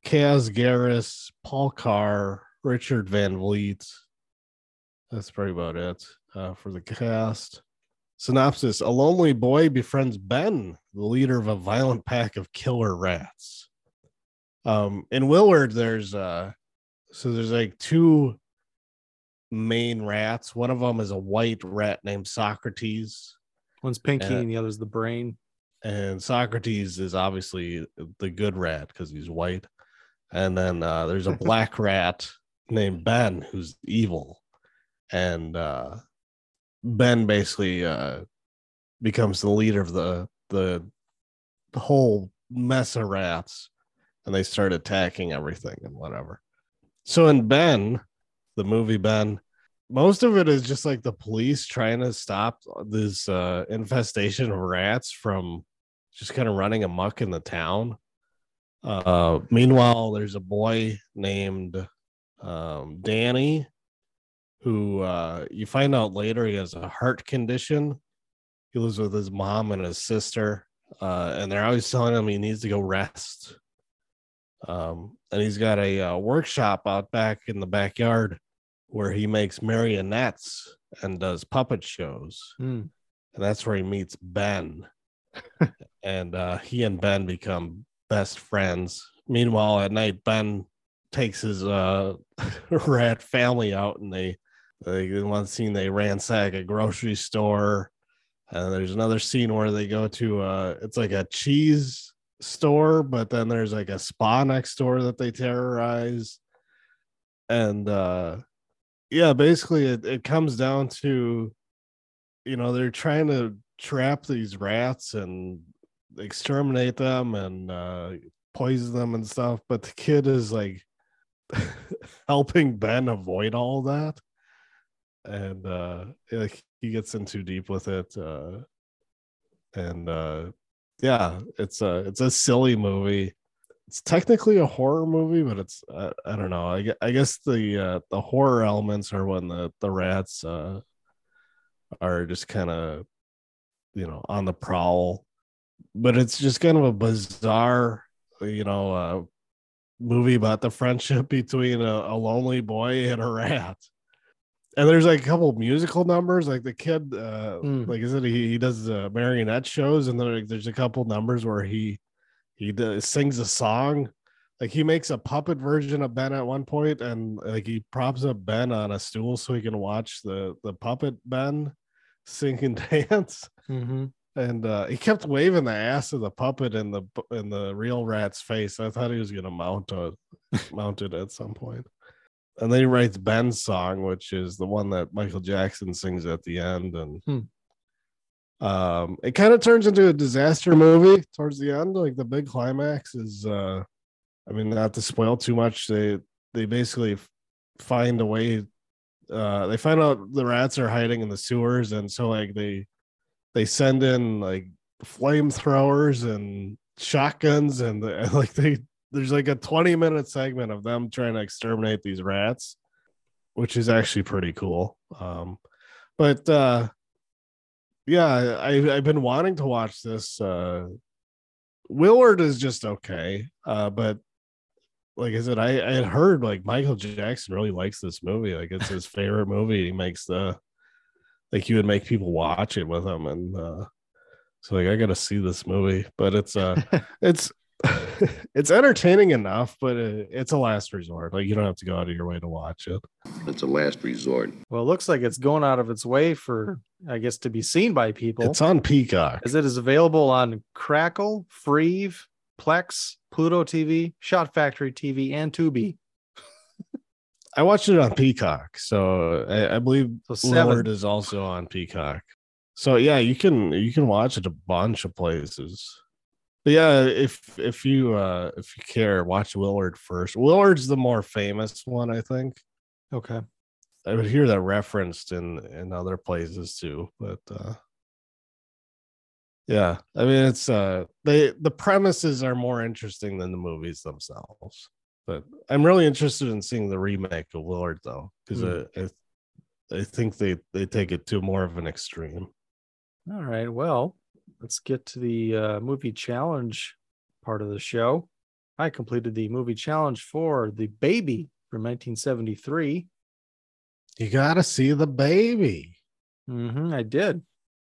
Kaz Garas, Paul Carr, Richard Van Vliet. That's probably about it uh, for the cast. Synopsis A lonely boy befriends Ben, the leader of a violent pack of killer rats. Um, in Willard, there's uh, so there's like two main rats. One of them is a white rat named Socrates, One's Pinky Uh, and the other's the brain. and Socrates is obviously the good rat because he's white. And then uh, there's a black rat named Ben who's evil, and uh, Ben basically uh, becomes the leader of the the whole mess of rats, and they start attacking everything and whatever. So in Ben, the movie Ben, most of it is just like the police trying to stop this uh, infestation of rats from just kind of running amok in the town. Uh, meanwhile, there's a boy named um, Danny, who uh, you find out later he has a heart condition. He lives with his mom and his sister, uh, and they're always telling him he needs to go rest. Um, and he's got a uh, workshop out back in the backyard where he makes marionettes and does puppet shows. Hmm. And that's where he meets Ben. and uh, he and Ben become best friends. Meanwhile, at night, Ben takes his uh, rat family out and they, they in one scene they ransack a grocery store. And there's another scene where they go to uh it's like a cheese store, but then there's like a spa next door that they terrorize. And uh yeah, basically it, it comes down to you know, they're trying to trap these rats and exterminate them and uh poison them and stuff, but the kid is like helping Ben avoid all that. And uh like he gets in too deep with it. Uh and uh yeah, it's a it's a silly movie. It's technically a horror movie, but it's uh, I don't know. I, I guess the uh, the horror elements are when the the rats uh, are just kind of you know on the prowl, but it's just kind of a bizarre you know uh, movie about the friendship between a, a lonely boy and a rat. And there's like a couple musical numbers, like the kid, uh, Hmm. like is it he, he does uh, marionette shows, and then like, there's a couple numbers where he he does, sings a song, like he makes a puppet version of Ben at one point, and like he props up Ben on a stool so he can watch the the puppet Ben sing and dance, Mm-hmm. and uh, he kept waving the ass of the puppet in the in the real rat's face. I thought he was gonna mount a mount it at some point. And then he writes Ben's song, which is the one that Michael Jackson sings at the end, and Hmm. um, it kind of turns into a disaster movie towards the end. Like the big climax is, uh, I mean, not to spoil too much, they they basically find a way. Uh, they find out the rats are hiding in the sewers, and so like they they send in like flamethrowers and shotguns, and, the, and like they there's like a 20 minute segment of them trying to exterminate these rats, which is actually pretty cool. Um, but uh, yeah, I, I've been wanting to watch this. Uh, Willard is just okay, uh, but like I said, I, I had heard like Michael Jackson really likes this movie. Like it's his favorite movie. He makes the like he would make people watch it with him, and uh, so like I got to see this movie. But it's uh, it's it's entertaining enough, but it, it's a last resort. Like you don't have to go out of your way to watch it. It's a last resort. Well, it looks like it's going out of its way for, I guess, to be seen by people. It's on Peacock. as it is available on Crackle, Freevee, Plex, Pluto TV, Shout Factory TV, and Tubi. I watched it on Peacock, so uh, I, I believe So seven. Willard is also on Peacock. So yeah, you can you can watch it a bunch of places. But yeah, if if you uh if you care, watch Willard first. Willard's the more famous one, I think. Okay. I would hear that referenced in in other places too, but uh yeah, I mean it's uh they the premises are more interesting than the movies themselves. But I'm really interested in seeing the remake of Willard though, because Hmm. I, I I think they they take it to more of an extreme. All right. Well, let's get to the uh, movie challenge part of the show. I completed the movie challenge for The Baby from 1973. You gotta see the baby. Mm-hmm, I did.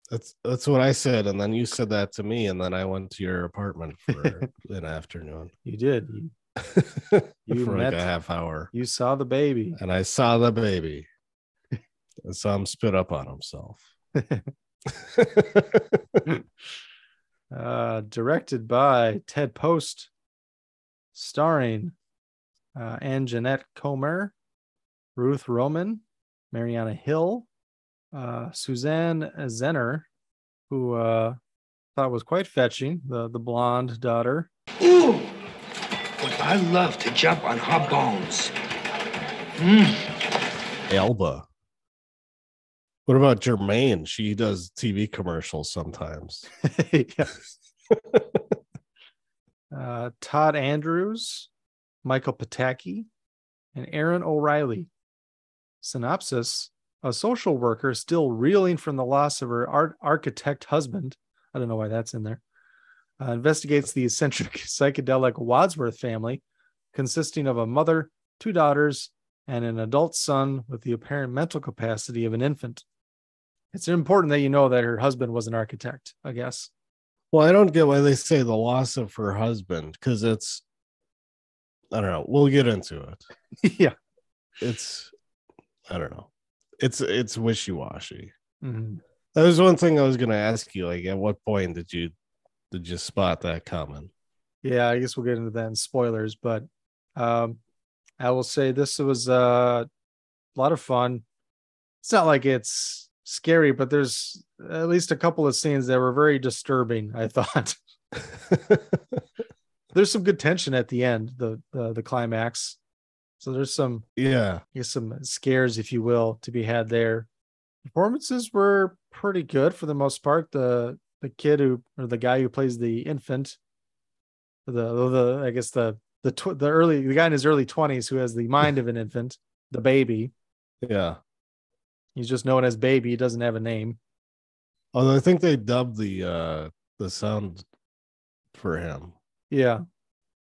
That's that's what I said, and then you said that to me, and then I went to your apartment for an afternoon. You did. You, You for met- like a half hour. you saw the baby. and I saw the baby. and saw him spit up on himself. uh, directed by Ted Post, starring uh, Anjanette Comer, Ruth Roman, Marianna Hill, uh, Suzanne Zenor, who uh, thought was quite fetching, the, the blonde daughter. Ooh! Would I love to jump on her bones? Elba. What about Jermaine? She does TV commercials sometimes. Uh, Tod Andrews, Michael Pataki, and Erin O'Reilly. Synopsis A social worker still reeling from the loss of her art- architect husband. I don't know why that's in there. Uh, investigates the eccentric psychedelic Wadsworth family, consisting of a mother, two daughters, and an adult son with the apparent mental capacity of an infant. It's important that you know that her husband was an architect, I guess. Well, I don't get why they say the loss of her husband because it's, I don't know. We'll get into it. yeah. It's, I don't know. It's it's wishy washy. Mhm. That was one thing I was going to ask you. Like, at what point did you did you spot that coming? Yeah, I guess we'll get into that in spoilers, but um, I will say this was uh, a lot of fun. It's not like it's scary, but there's at least a couple of scenes that were very disturbing. I thought there's some good tension at the end, the the, the climax. So there's some Yeah, some scares, if you will, to be had there. Performances were pretty good for the most part. The the kid who or the guy who plays the infant, the the I guess the the tw- the early the guy in his early twenties who has the mind of an infant, the baby. yeah. He's just known as baby. He doesn't have a name. Although I think they dubbed the uh the sound for him. Yeah,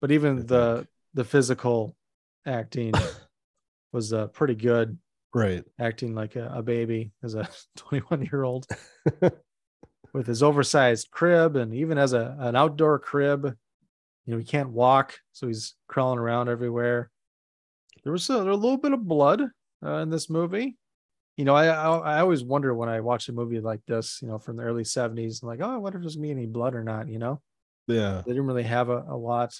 but I even think. the the physical acting was uh, pretty good. Right. acting like a, a baby as a 21 year old with his oversized crib and even as a an outdoor crib you know he can't walk so he's crawling around everywhere there was a, a little bit of blood uh, in this movie you know I, I i always wonder when i watch a movie like this you know from the early 70s i'm like oh i wonder if there's gonna be any blood or not you know Yeah. they didn't really have a, a lot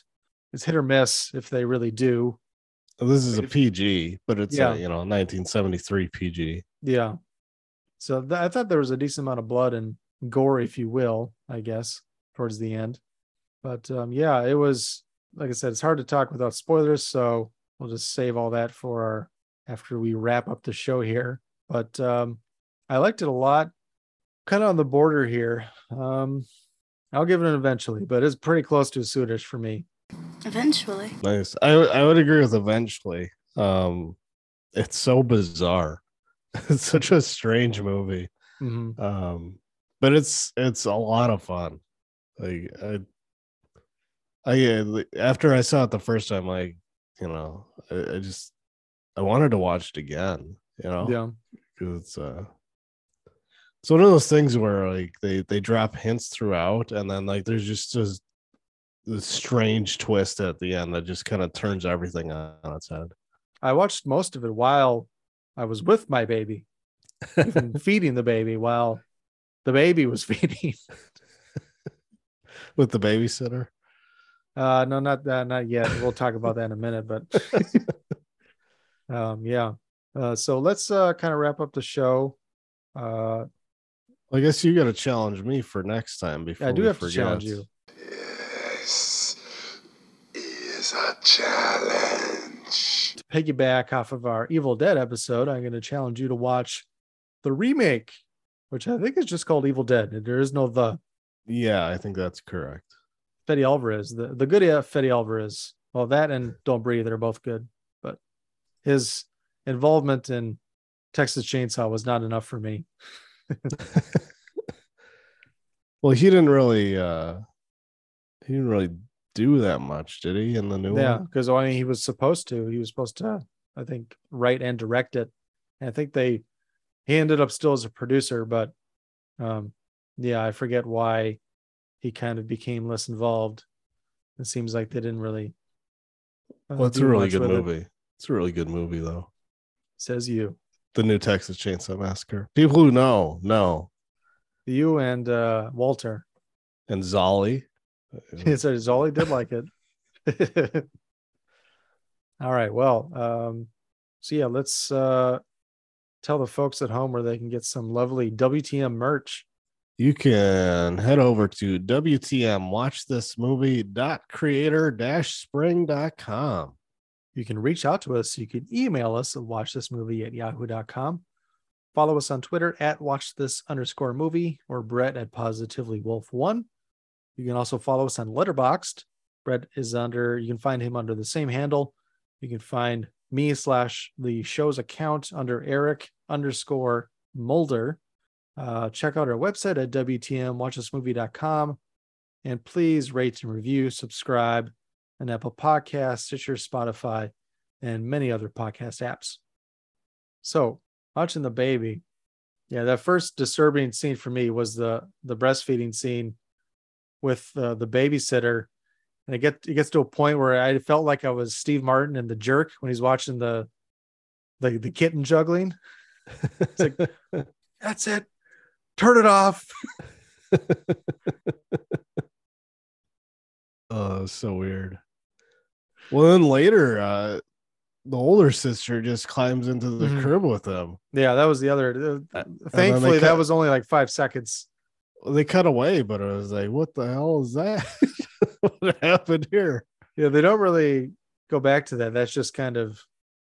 it's hit or miss if they really do This is a PG, but it's Yeah. a, you know 1973 PG. Yeah. So th- I thought there was a decent amount of blood and gore, if you will, I guess, towards the end. But um, yeah, it was like I said, it's hard to talk without spoilers, so we'll just save all that for our after we wrap up the show here. But um, I liked it a lot. Kind of on the border here. Um, I'll give it an eventually, but it's pretty close to a Swedish for me. Eventually. Nice. I I would agree with eventually. Um, it's so bizarre. It's such a strange movie. Mhm. Um, but it's it's a lot of fun. Like I, I uh, after I saw it the first time, like you know, I, I just I wanted to watch it again. You know, Yeah. because it's uh it's one of those things where like they they drop hints throughout and then like there's just this, this strange twist at the end that just kind of turns everything on, on its head I watched most of it while I was with my baby, feeding the baby while the baby was feeding. with the babysitter Uh, no, not that, not yet. We'll talk about that in a minute, but um, yeah. Uh, so let's uh kind of wrap up the show. Uh, i guess you got to challenge me for next time before I do we have to challenge you. This is a challenge. To piggyback off of our Evil Dead episode, I'm going to challenge you to watch the remake, which I think is just called Evil Dead. There is no the yeah i think that's correct Fede Alvarez, the, the good Fede Alvarez. Well, that and Don't Breathe are both good, but his involvement in Texas Chainsaw was not enough for me. well he didn't really uh he didn't really do that much did he in the new Yeah, because I mean, he was supposed to. He was supposed to, I think, write and direct it. And I think they he ended up still as a producer, but um, yeah, I forget why he kind of became less involved. It seems like they didn't really. uh, well it's a really good with it, movie it's a really good movie though Says you, the new texas chainsaw massacre people who know know you and uh, Walter. and zolly said Zolly did like it. All right. Well, um, so yeah, let's uh, tell the folks at home where they can get some lovely WTM merch. you can head over to WTM watch this movie dot creator dash spring dot com. You can reach out to us. You can email us at watchthismovie at yahoo.com. Follow us on Twitter at watch this underscore movie or Brett at positively wolf one. You can also follow us on Letterboxd. Brett is under, you can find him under the same handle. You can find me slash the show's account under Eric underscore Mulder. Uh, check out our website at WTMWatchThisMovie.com. And please rate and review, subscribe on Apple Podcasts, Stitcher, Spotify, and many other podcast apps. So, watching the baby, yeah, that first disturbing scene for me was the the breastfeeding scene with uh, the babysitter, and it get it gets to a point where I felt like I was Steve Martin in The Jerk when he's watching the the the kitten juggling. It's like that's it, turn it off. Oh, so weird. Well, then later, uh, the older sister just climbs into the Mhm. crib with them. Yeah, that was the other. uh, thankfully, that cut- was only like five seconds. They cut away, but it was like, what the hell is that? what happened here? Yeah, they don't really go back to that. That's just kind of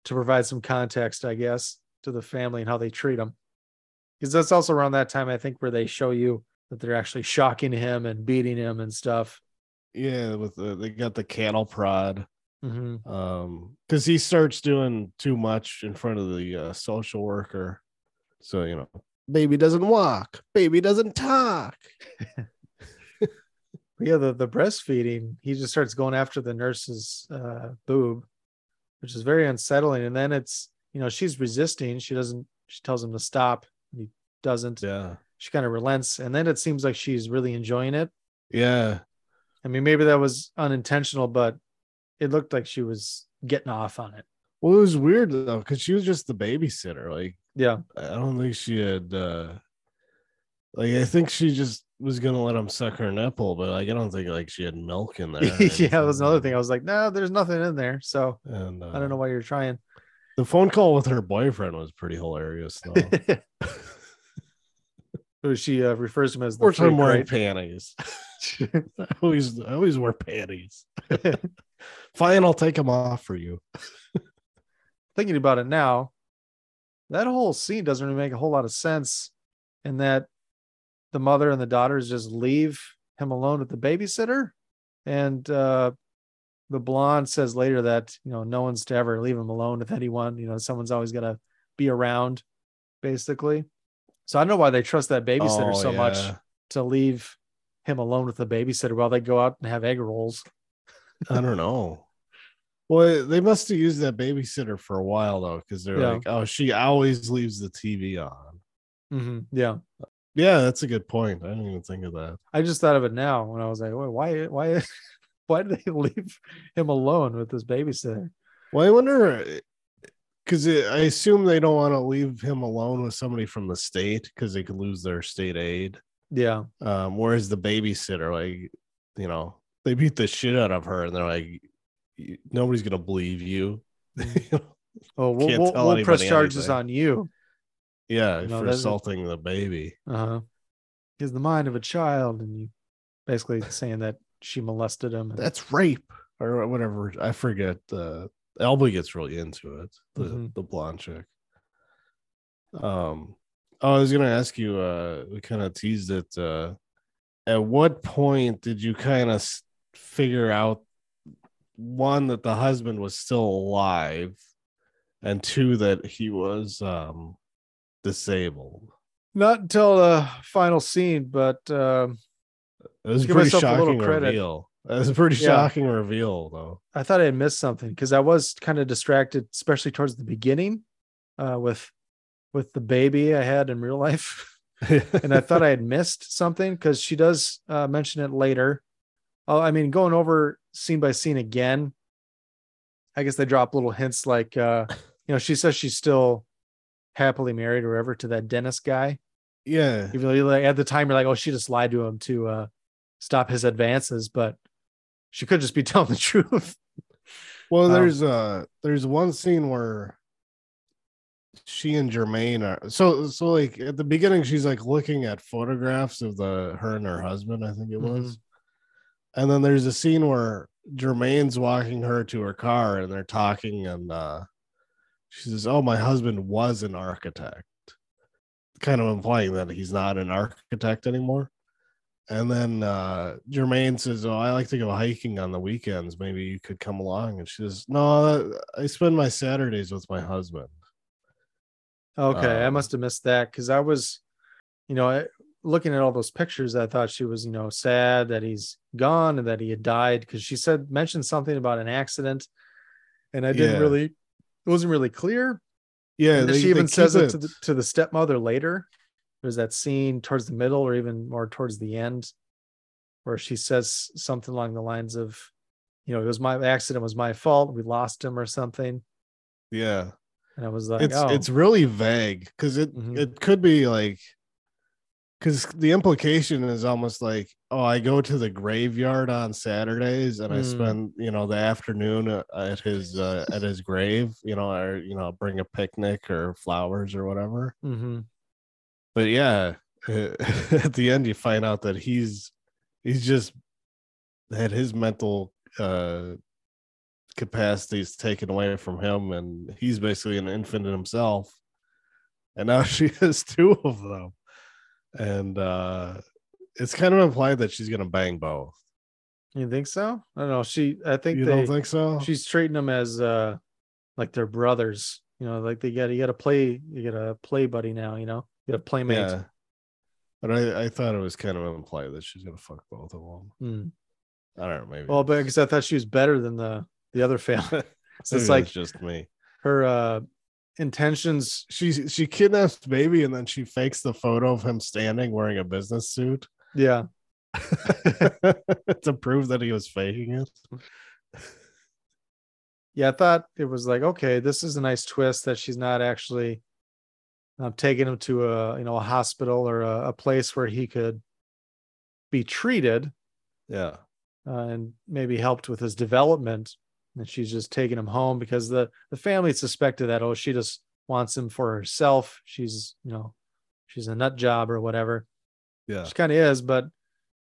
to provide some context, I guess, to the family and how they treat them. Because that's also around that time, I think, where they show you that they're actually shocking him and beating him and stuff. Yeah, with the they got the cattle prod. Hmm Um, because he starts doing too much in front of the uh, social worker. So you know, baby doesn't walk, baby doesn't talk. Yeah, the, the breastfeeding, he just starts going after the nurse's uh, boob, which is very unsettling. And then it's, you know, she's resisting. She doesn't, she tells him to stop. He doesn't. Yeah, She kind of relents. And then it seems like she's really enjoying it. yeah, I mean, maybe that was unintentional, but it looked like she was getting off on it. Well, it was weird though, because she was just the babysitter. Like, Yeah. I don't think she had uh like I think she just was gonna let him suck her nipple, but like I don't think like she had milk in there. yeah, that was another thing. I was like, no, there's nothing in there. So And I don't know uh, why you're trying. The phone call with her boyfriend was pretty hilarious though. So she uh, refers to him as the Or freak, wearing right? panties. I always I always wear panties. Fine, I'll take them off for you. thinking about it now, that whole scene doesn't really make a whole lot of sense in that the mother and the daughters just leave him alone with the babysitter. And uh, the blonde says later that, you know, no one's to ever leave him alone with anyone. You know, someone's always got to be around, basically. So I don't know why they trust that babysitter Oh, so much to leave him alone with the babysitter while they go out and have egg rolls. I don't know. Well, they must have used that babysitter for a while though, because they're Yeah. like, oh, she always leaves the TV on. hmm Yeah. Yeah, that's a good point. I didn't even think of that. I just thought of it now when I was like, "Wait, why, why, why did they leave him alone with this babysitter? Well, I wonder because I assume they don't want to leave him alone with somebody from the state because they could lose their state aid. Yeah, Um, whereas the babysitter, like, you know, they beat the shit out of her and they're like, nobody's gonna believe you. oh, we'll, we'll, we'll press charges anything. on you. yeah, No, for assaulting the baby. Uh huh. He has the mind of a child, and you basically saying that she molested him. and- That's rape or whatever. I forget. Uh, Alba gets really into it. The Mhm. the blonde chick. Um, oh, I was gonna ask you. Uh, we kind of teased it. Uh, at what point did you kind of figure out one that the husband was still alive, and two that he was um disabled? not until the final scene, but um, It was a Give pretty myself a little shocking reveal. It was a pretty Yeah. shocking reveal, though. I thought I had missed something because I was kind of distracted, especially towards the beginning, uh, with with the baby I had in real life. and I thought I had missed something because she does uh, mention it later. Oh, I mean, going over scene by scene again, I guess they drop little hints like, uh, you know, she says she's still happily married or whatever to that dentist guy. yeah, Even though like at the time you're like, oh, she just lied to him to uh, stop his advances, but she could just be telling the truth. Well, Um, there's uh there's one scene where she and Germaine are so so like at the beginning she's like looking at photographs of the her and her husband, I think it was. And then there's a scene where Germaine's walking her to her car and they're talking and uh she says, "Oh, my husband was an architect." Kind of implying that he's not an architect anymore. And then uh Jermaine says, Oh, I like to go hiking on the weekends. Maybe you could come along. And she says, No, I spend my Saturdays with my husband. Okay, I Um, must have missed that because I was, you know, I- looking at all those pictures. I thought she was, you know, sad that he's gone and that he had died because she said mentioned something about an accident, and I didn't Yeah. really, it wasn't really clear. Yeah, they- she even says keep it to the to the stepmother later. There's that scene towards the middle, or even more towards the end, where she says something along the lines of, you know, it was my accident was my fault. We lost him or something. Yeah. And I was like, it's oh, it's really vague because it Mhm. it could be like because the implication is almost like oh i go to the graveyard on saturdays and i Mm. spend you know the afternoon uh, at his uh, at his grave you know or you know bring a picnic or flowers or whatever mhm. but yeah at the end you find out that he's he's just had his mental uh capacities taken away from him and he's basically an infant in himself and now she has two of them and uh it's kind of implied that she's gonna bang both You think so? I don't know. She, I think you they, don't think so she's treating them as uh like their brothers. You know, like they got you got to play, you got a play buddy now. You know, you got a playmate. yeah but I, I thought it was kind of implied that she's gonna fuck both of them Hmm. i don't know maybe Well, but because I thought she was better than the the other family. so it's like that's just me her uh intentions. she she kidnaps baby and then she fakes the photo of him standing wearing a business suit Yeah, to prove that he was faking it. yeah. I thought it was like okay, this is a nice twist that she's not actually um, taking him to a you know a hospital or a, a place where he could be treated Yeah. uh, and maybe helped with his development. And she's just taking him home because the the family suspected that oh she just wants him for herself. She's you know she's a nut job or whatever. Yeah. She kind of is, but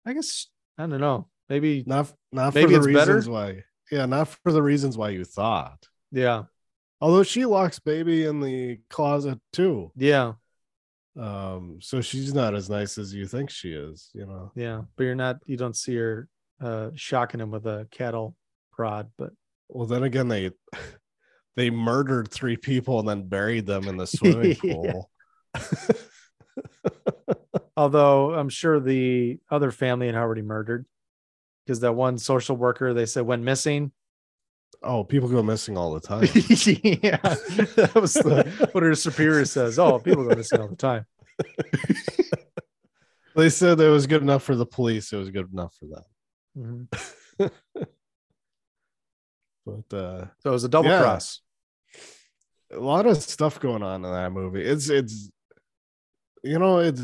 I guess I don't know. Maybe Not not Maybe for the it's better? reasons why. Yeah, not for the reasons why you thought. yeah Although she locks baby in the closet too. yeah Um, so she's not as nice as you think she is, you know. yeah. But you're not you don't see her uh shocking him with a cattle prod, but Well, then again, they they murdered three people and then buried them in the swimming pool. although I'm sure the other family had already murdered because that one social worker they said went missing. Oh, people go missing all the time. yeah, that was the, what her superior says. Oh, people go missing all the time. they said it was good enough for the police. It was good enough for them. Mhm. But uh So it was a double Yeah. cross. a lot of stuff going on in that movie. It's it's you know, it's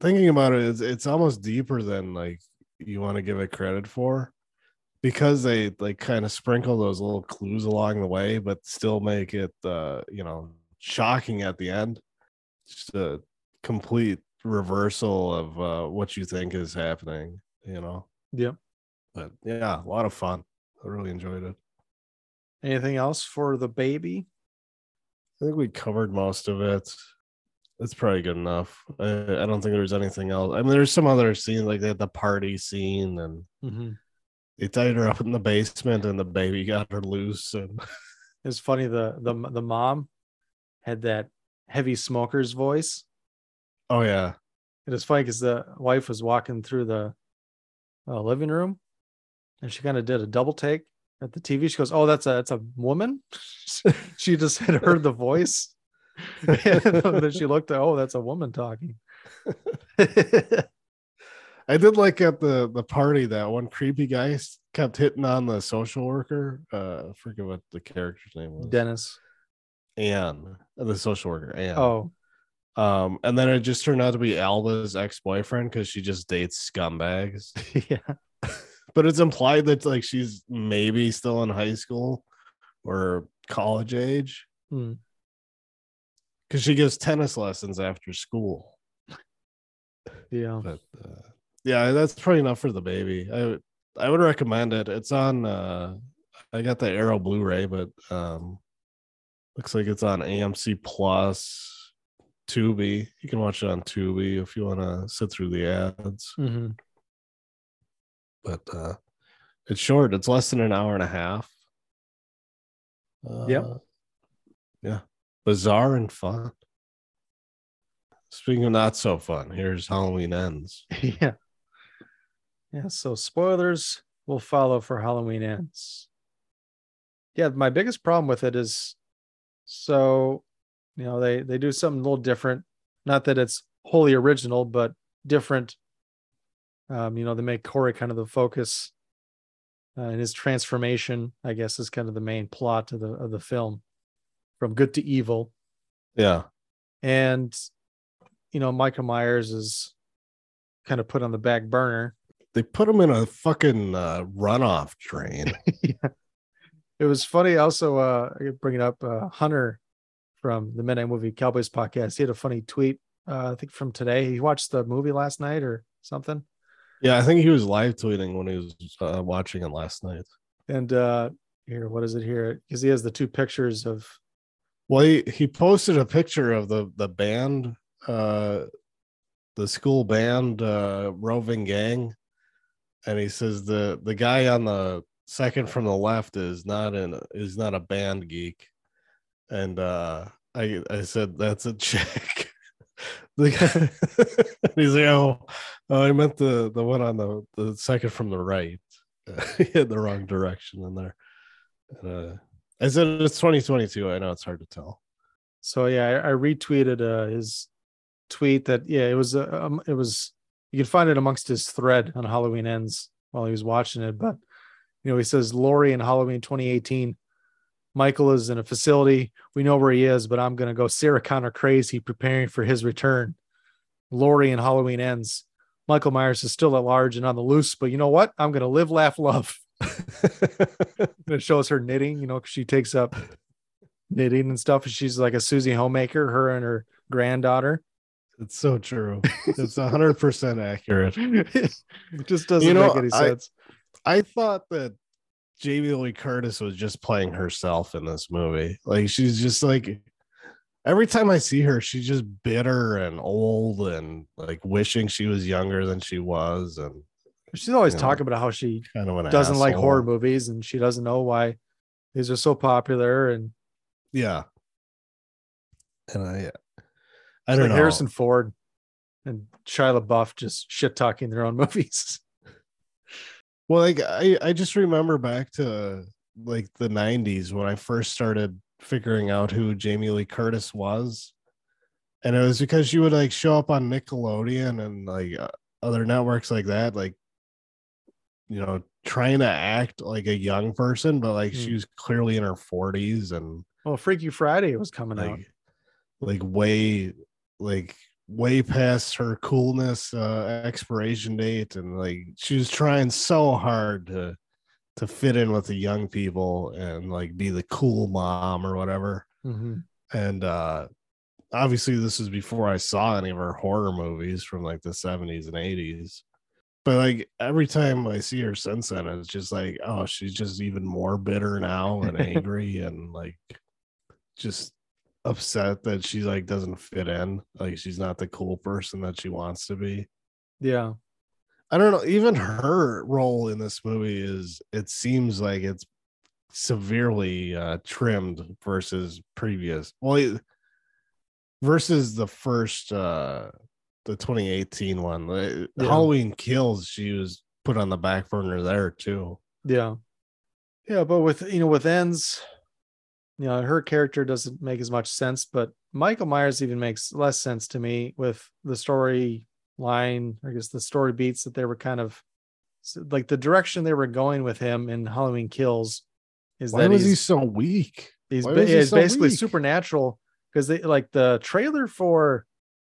thinking about it, it's it's almost deeper than like you want to give it credit for because they like kind of sprinkle those little clues along the way, but still make it uh, you know, shocking at the end. Just a complete reversal of uh what you think is happening, you know. Yep. But yeah, a lot of fun. I really enjoyed it. Anything else for the baby? I think we covered most of it. It's probably good enough. I, I don't think there's anything else. I mean, there's some other scenes like they had the party scene and Mm-hmm. they tied her up in the basement and the baby got her loose. And It's funny. The the the mom had that heavy smoker's voice. oh yeah, It was funny because the wife was walking through the uh, living room, and she kind of did a double take at the TV. She goes, "Oh, that's a that's a woman." she just had heard the voice, and then she looked at, "Oh, that's a woman talking." I did like at the the party that one creepy guy kept hitting on the social worker. Uh, I forget what the character's name was. Dennis. Anne, uh, the social worker. Anne. Oh, Um, and then it just turned out to be Alba's ex boyfriend because she just dates scumbags. yeah. But it's implied that like she's maybe still in high school or college age Hmm. because she gives tennis lessons after school. Yeah. But uh, yeah, that's probably enough for the baby. I would I would recommend it. It's on. uh I got the Arrow Blu-ray, but um looks like it's on AMC Plus, Tubi. You can watch it on Tubi if you want to sit through the ads. hmm But uh it's short. It's less than an hour and a half. Uh, Yep. Yeah. Bizarre and fun. Speaking of not so fun, here's Halloween ends. yeah. Yeah. So spoilers will follow for Halloween ends. Yeah, my biggest problem with it is so you know they they do something a little different. Not that it's wholly original, but different. Um, you know, they make Corey kind of the focus, uh, and his transformation, I guess, is kind of the main plot of the of the film, from good to evil. Yeah. And you know, Michael Myers is kind of put on the back burner. They put him in a fucking uh, runoff train. yeah. It was funny. Also, uh, I bring it up. Uh, Hunter from the Midnight Movie Cowboys podcast. He had a funny tweet. Uh, I think from today. He watched the movie last night or something. Yeah, I think he was live tweeting when he was uh, watching it last night. And uh, here, what is it here? Because he has the two pictures of. Well, he, he posted a picture of the the band, uh, the school band, uh, roving gang, and he says the the guy on the second from the left is not in is not a band geek, and uh, I I said that's a chick. The guy, he's like, oh, oh, I meant the the one on the the second from the right. he had the wrong direction in there. And, uh, I said it's 2022. I know it's hard to tell. So yeah, I, I retweeted uh, his tweet that yeah, it was uh, um, it was you can find it amongst his thread on Halloween ends while he was watching it, but you know he says Laurie in Halloween 2018. Michael is in a facility. We know where he is, but I'm gonna go Sarah Connor crazy preparing for his return. Laurie and Halloween ends. Michael Myers is still at large and on the loose, but you know what? I'm gonna live, laugh, love. It shows her knitting, you know, she takes up knitting and stuff. And she's like a Susie homemaker, her and her granddaughter. It's so true. It's 100% accurate. it just doesn't You know, make any I- sense. I thought that Jamie Lee Curtis was just playing herself in this movie. Like she's just like every time I see her, she's just bitter and old and like wishing she was younger than she was. And She's always you know, talking about how she kind of doesn't like horror movies and she doesn't know why these are so popular. And Yeah. And I I don't like know. Harrison Ford and Shia LaBeouf just shit talking their own movies. Well, like I, I just remember back to like the 90s when I first started figuring out who Jamie Lee Curtis was. And it was because she would like show up on Nickelodeon and like uh, other networks like that, like, you know, trying to act like a young person, but like she Hmm. was clearly in her 40s and Well, Freaky Friday was coming out. like, like way, like way past her coolness uh expiration date and like she was trying so hard to to fit in with the young people and like be the cool mom or whatever Mhm. and uh obviously this is before i saw any of her horror movies from like the 70s and 80s but like every time i see her since then it's just like oh she's just even more bitter now and angry and like just upset that she like doesn't fit in like she's not the cool person that she wants to be Yeah. i don't know even her role in this movie is it seems like it's severely uh trimmed versus previous well versus the first uh the 2018 one Yeah. halloween kills she was put on the back burner there too Yeah. Yeah, but with you know, with ends, you know, her character doesn't make as much sense, but Michael Myers even makes less sense to me with the story line, I guess the story beats that they were kind of like the direction they were going with him in Halloween Kills is why that was he's, he so weak he's, ba- he so basically weak? supernatural because they like the trailer for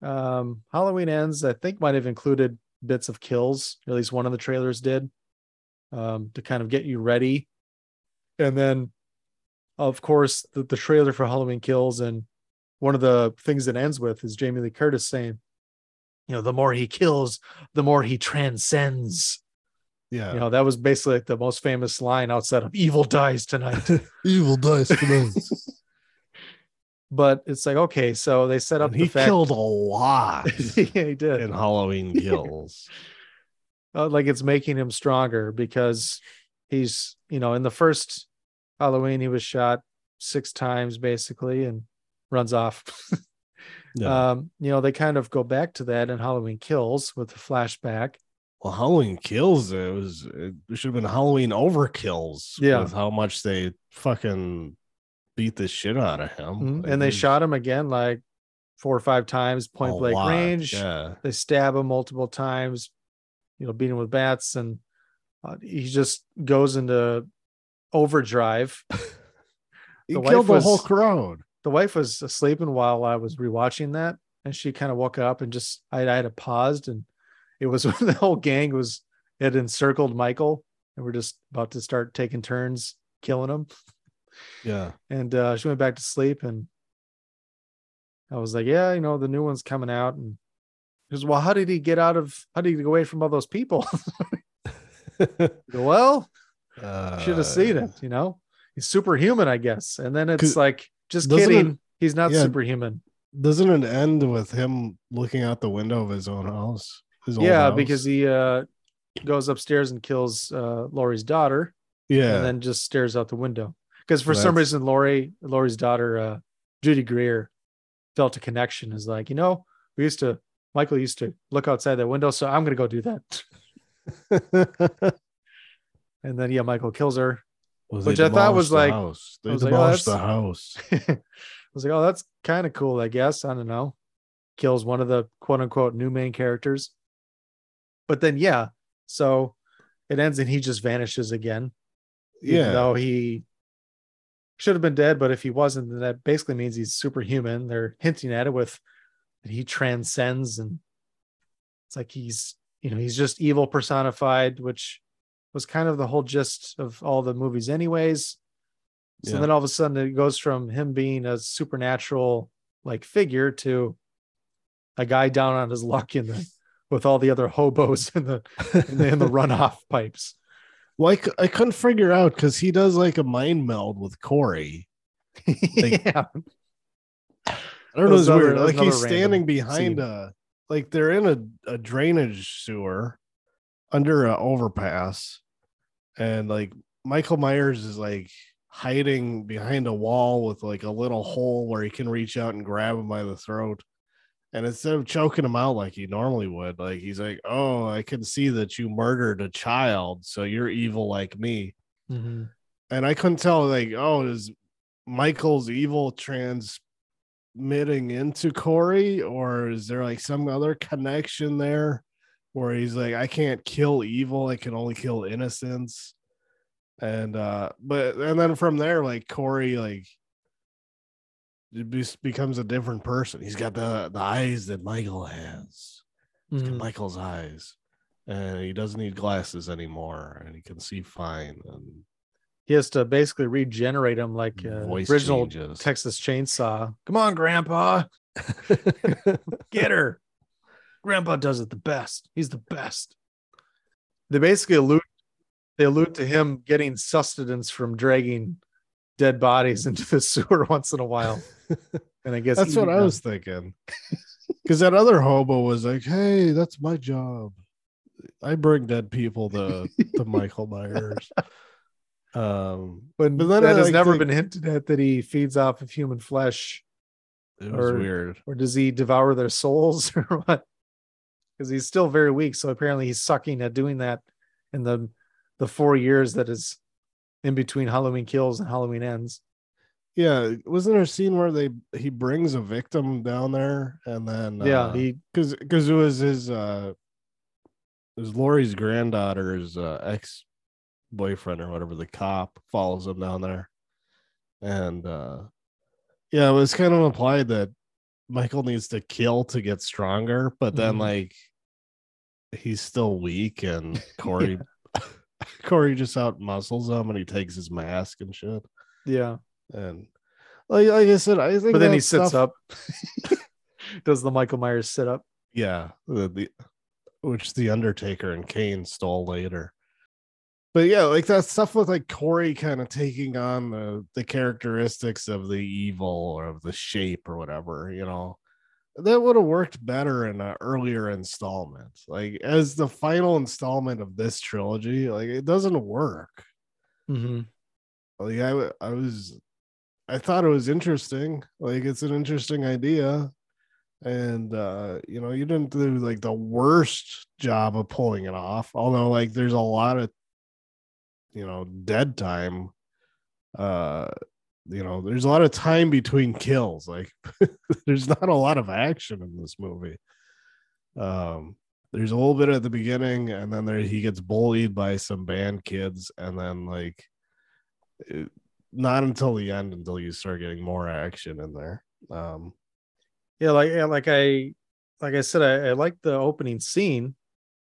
um Halloween Ends, I think might have included bits of kills, at least one of the trailers did, um, to kind of get you ready. And then, of course, the, the trailer for Halloween Kills, and one of the things it ends with is Jamie Lee Curtis saying, you know, the more he kills, the more he transcends. yeah You know, that was basically like the most famous line outside of evil dies tonight. evil dies tonight But it's like, okay, so they set up And the he fact killed a lot yeah, he did. in Halloween Kills. uh, like it's making him stronger because he's you know in the first halloween he was shot six times basically and runs off Yeah. um you know they kind of go back to that in halloween kills with the flashback well, Halloween Kills, it was it should have been Halloween Overkills. Yeah. with how much they fucking beat the shit out of him, Mhm. Like, and they shot him again like four or five times point blank lot, range Yeah, they stab him multiple times you know beat him with bats and uh, he just goes into overdrive he The killed wife the whole was- crowd. the wife was sleeping while I was rewatching that, and she kind of woke up and just I, I had it paused, and it was when the whole gang was had encircled Michael, and we're just about to start taking turns killing him, Yeah, and uh, she went back to sleep, and I was like, yeah, you know, the new one's coming out, and he goes, well, how did he get out of? How did he get away from all those people? Go, well, should have seen Uh, it, you know. He's superhuman, I guess, and then it's like, just doesn't it- kidding. He's not yeah. superhuman. Doesn't it end with him looking out the window of his own house? His yeah house? because he uh goes upstairs and kills uh Laurie's daughter yeah, and then just stares out the window because for some reason Laurie Laurie's daughter uh Judy Greer felt a connection is like you know we used to Michael used to look outside that window so I'm gonna go do that and then yeah Michael kills her Well, which I thought was the like- house. They was like, oh, the house. I was like oh that's kind of cool I guess I don't know kills one of the quote unquote new main characters but then yeah so it ends and he just vanishes again Yeah, though he should have been dead, but if he wasn't, then that basically means he's superhuman. They're hinting at it with that he transcends, and it's like he's you know he's just evil personified, which was kind of the whole gist of all the movies, anyways. So Yeah. then all of a sudden it goes from him being a supernatural like figure to a guy down on his luck in the with all the other hobos in the in the, in the runoff pipes. well, I, I couldn't figure out because he does like a mind meld with Corey. Like- yeah. I don't know. It's weird. Like he's standing behind scene. a like they're in a, a drainage sewer under a overpass, and like Michael Myers is like hiding behind a wall with like a little hole where he can reach out and grab him by the throat. And instead of choking him out like he normally would, like he's like, "Oh, I can see that you murdered a child, so you're evil like me." Mhm. and I couldn't tell like, oh, is Michael's evil transmitting into Corey, or is there like some other connection there where he's like, I can't kill evil, I can only kill innocence. And uh, but and then from there, like Corey, like it becomes a different person. He's got the the eyes that Michael has. Mhm. Michael's eyes. And he doesn't need glasses anymore, and he can see fine. And he has to basically regenerate him like uh, original changes. Texas Chainsaw. Come on, Grandpa, get her. Grandpa does it the best. He's the best. They basically allude. They allude to him getting sustenance from dragging dead bodies into the sewer once in a while. And I guess That's what eating I was thinking. Because that other hobo was like, "Hey, that's my job. I bring dead people to to Michael Myers." Um, But, but then that I, has like, never think- been hinted at that he feeds off of human flesh, it was or- weird. or does he devour their souls, or what? Because he's still very weak, so apparently he's sucking at doing that in the the four years that is in between Halloween kills and Halloween ends. Yeah, wasn't there a scene where they he brings a victim down there and then yeah, uh, he because because it was his uh it was Laurie's granddaughter's uh, ex boyfriend or whatever the cop follows him down there and uh yeah it was kind of implied that Michael needs to kill to get stronger but then Mhm. like he's still weak and Corey Corey just out muscles him and he takes his mask and shit yeah, and like, like I said I think but then he sits stuff- up. Does the Michael Myers sit up? Yeah, the, the which the Undertaker and Kane stole later. But yeah, like that stuff with like Corey kind of taking on the the characteristics of the evil or of the shape or whatever, you know, that would have worked better in an earlier installment. Like as the final installment of this trilogy, like it doesn't work. Mm-hmm. Like I, I was, I thought it was interesting. Like it's an interesting idea, and uh, you know, you didn't do like the worst job of pulling it off. Although, like, there's a lot of, you know, dead time. Uh, you know, there's a lot of time between kills. Like, there's not a lot of action in this movie. Um, there's a little bit at the beginning, and then there he gets bullied by some band kids, and then like it- not until the end until you start getting more action in there. Um, Yeah, like yeah, like I like I said, I, I like the opening scene,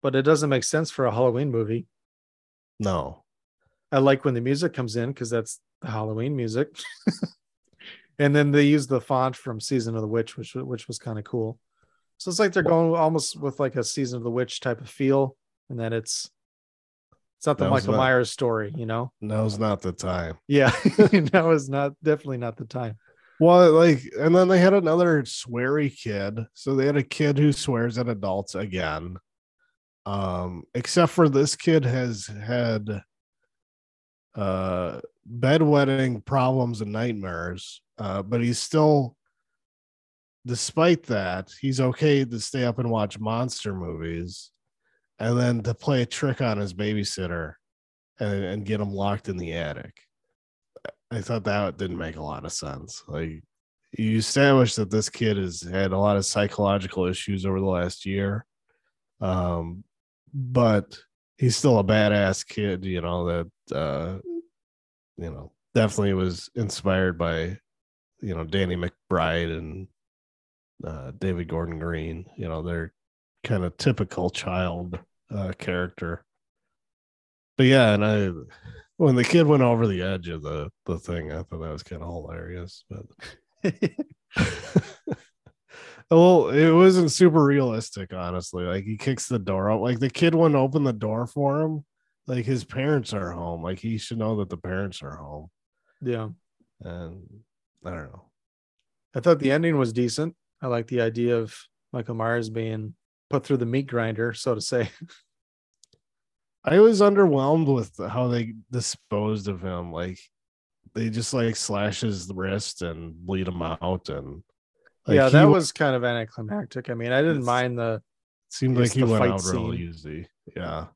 but it doesn't make sense for a Halloween movie. no, I like when the music comes in because that's the Halloween music. and then they use the font from Season of the Witch, which which was kind of cool. So it's like they're going almost with like a Season of the Witch type of feel, and then it's it's not the Michael not- Myers story, you know? now's not the time. Yeah, that was not definitely not the time. Well, like, and then they had another sweary kid. So they had a kid who swears at adults again. Um, except for this kid has had uh bedwetting problems and nightmares. Uh, but he's still despite that, he's okay to stay up and watch monster movies and then to play a trick on his babysitter and, and get him locked in the attic. I thought that didn't make a lot of sense. Like you established that this kid has had a lot of psychological issues over the last year. Um, but he's still a badass kid, you know, that uh you know, definitely was inspired by you know Danny McBride and uh David Gordon Green. You know, they're kind of typical child uh character. But yeah, and I when the kid went over the edge of the the thing, I thought that was kind of hilarious. But well, it wasn't super realistic, honestly. Like he kicks the door out, like the kid wouldn't open the door for him. Like his parents are home. Like he should know that the parents are home. Yeah. And I don't know. I thought the ending was decent. I like the idea of Michael Myers being put through the meat grinder, so to say. I was underwhelmed with how they disposed of him. Like they just like slash his wrist and bleed him out, and like, yeah, that wa- was kind of anticlimactic. I mean, I didn't mind the seemed like he the went out real easy. Yeah,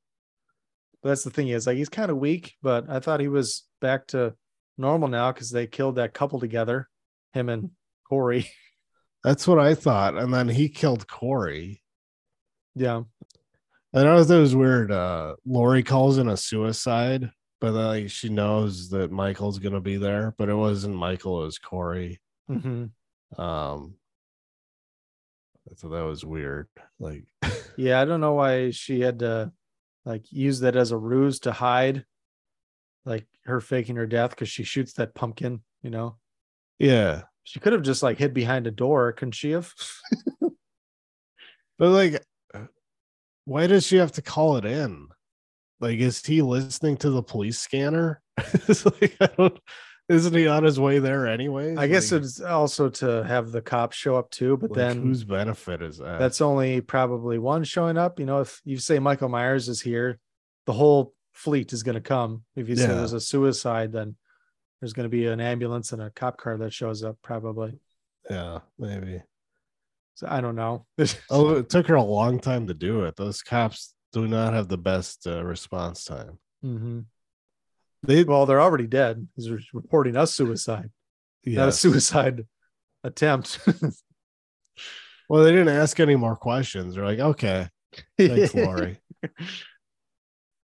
But that's the thing is like he's kind of weak, but I thought he was back to normal now because they killed that couple together, him and Corey. that's what I thought. And then he killed Corey. Yeah. I know that was weird. Uh, Laurie calls in a suicide, but then, like she knows that Michael's gonna be there, but it wasn't Michael, it was Corey. hmm Um, so that was weird. Like, Yeah, I don't know why she had to like use that as a ruse to hide like her faking her death because she shoots that pumpkin, you know. yeah, She could have just like hid behind a door, couldn't she have? but like, why does she have to call it in? Like, is he listening to the police scanner? it's like, I don't. Isn't he on his way there anyway? I guess it's also to have the cops show up too, but like, then whose benefit is that? that's only probably one showing up. You know, if you say Michael Myers is here, the whole fleet is going to come. If you say Yeah. there's a suicide, then there's going to be an ambulance and a cop car that shows up, probably. yeah, maybe. So I don't know. Oh, it took her a long time to do it. Those cops do not have the best uh, response time. hmm They Well, they're already dead. He's re- reporting a suicide, not a suicide attempt. Well, they didn't ask any more questions. They're like, okay, thanks, Laurie.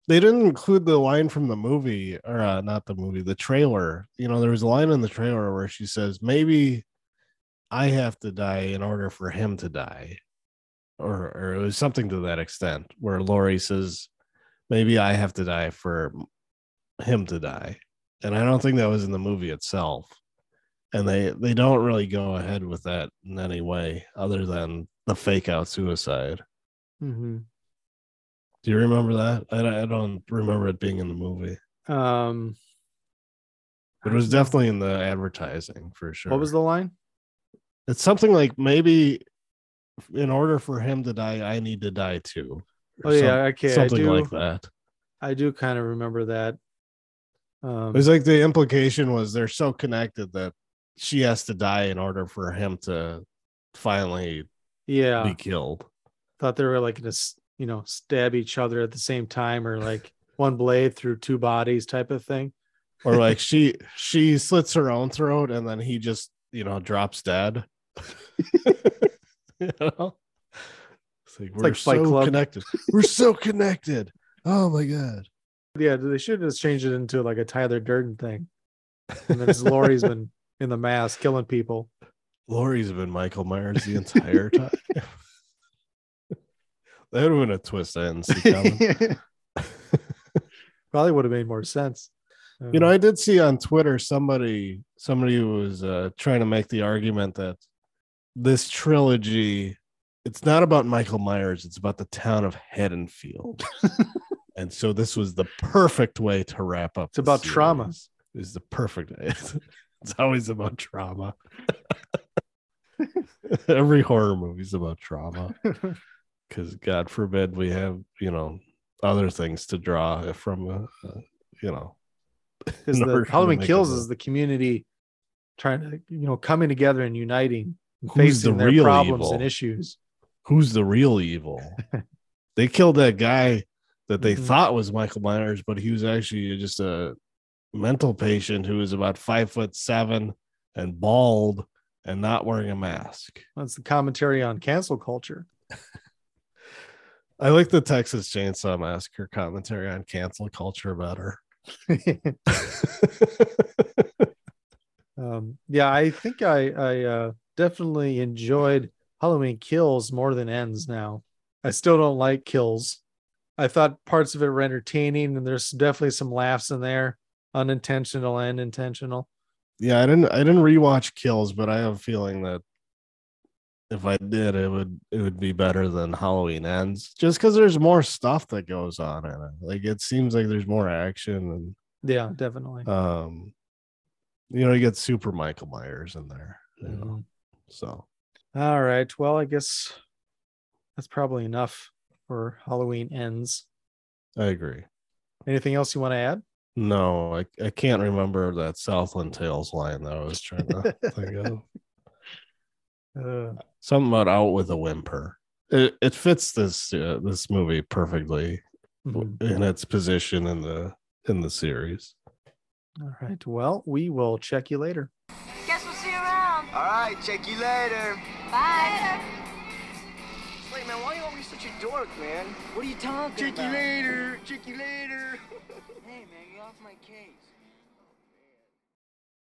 they didn't include the line from the movie, or uh, not the movie, the trailer. You know, there was a line in the trailer where she says, maybe I have to die in order for him to die. Or, or it was something to that extent where Laurie says, maybe I have to die for him to die. And I don't think that was in the movie itself. And they they don't really go ahead with that in any way other than the fake out suicide. hmm Do you remember that? I, I don't remember it being in the movie. Um, It was definitely in the advertising for sure. what was the line? It's something like maybe in order for him to die, I need to die too. Oh yeah, some- okay. I something do, like that. I do kind of remember that. Um, It was like the implication was they're so connected that she has to die in order for him to finally yeah, be killed. thought they were like gonna, you know, stab each other at the same time, or like one blade through two bodies type of thing. Or like she she slits her own throat and then he just you know drops dead. you know? It's like we're like Fight so Club. connected. We're so connected. Oh my god. Yeah, they should have just changed it into like a Tyler Durden thing. And then it's Laurie's been in the mask killing people. Laurie's been Michael Myers the entire time. that would have been a twist I didn't see coming. Probably would have made more sense. You know, I did see on Twitter somebody somebody who was uh, trying to make the argument that this trilogy it's not about Michael Myers, it's about the town of Haddonfield. and so this was the perfect way to wrap up. It's about trauma. Is the perfect it's always about trauma. Every horror movie is about trauma. Because God forbid we have, you know, other things to draw from, uh, uh, you know, the Halloween Kills is the community trying to, you know, coming together and uniting, and Who's the facing their real problems evil? and issues. who's the real evil. they killed that guy that they Mhm. thought was Michael Myers, but he was actually just a mental patient who was about five foot seven and bald and not wearing a mask. That's the commentary on cancel culture. I like the Texas Chainsaw Massacre commentary on cancel culture better. um, yeah, I think I I uh, definitely enjoyed Halloween Kills more than Ends. Now, I still don't like Kills. I thought parts of it were entertaining, and there's definitely some laughs in there, unintentional and intentional. Yeah, I didn't I didn't rewatch Kills, but I have a feeling that if I did, it would it would be better than Halloween Ends, just because there's more stuff that goes on in it. Like it seems like there's more action and Yeah, definitely. um, you know, you get Super Michael Myers in there. You know, Mhm. so All right. Well, I guess that's probably enough for Halloween Ends. I agree. Anything else you want to add? No, I, I can't remember that Southland Tales line that I was trying to think of. Uh, Something about out with a whimper. It it fits this uh, this movie perfectly mhm. in its position in the in the series. All right. Well, we will check you later. Guess we'll see you around. All right, check you later. Bye. Wait, such a dork, man? What are you talking Check you about? later. Check you later. Hey, man, get off my case.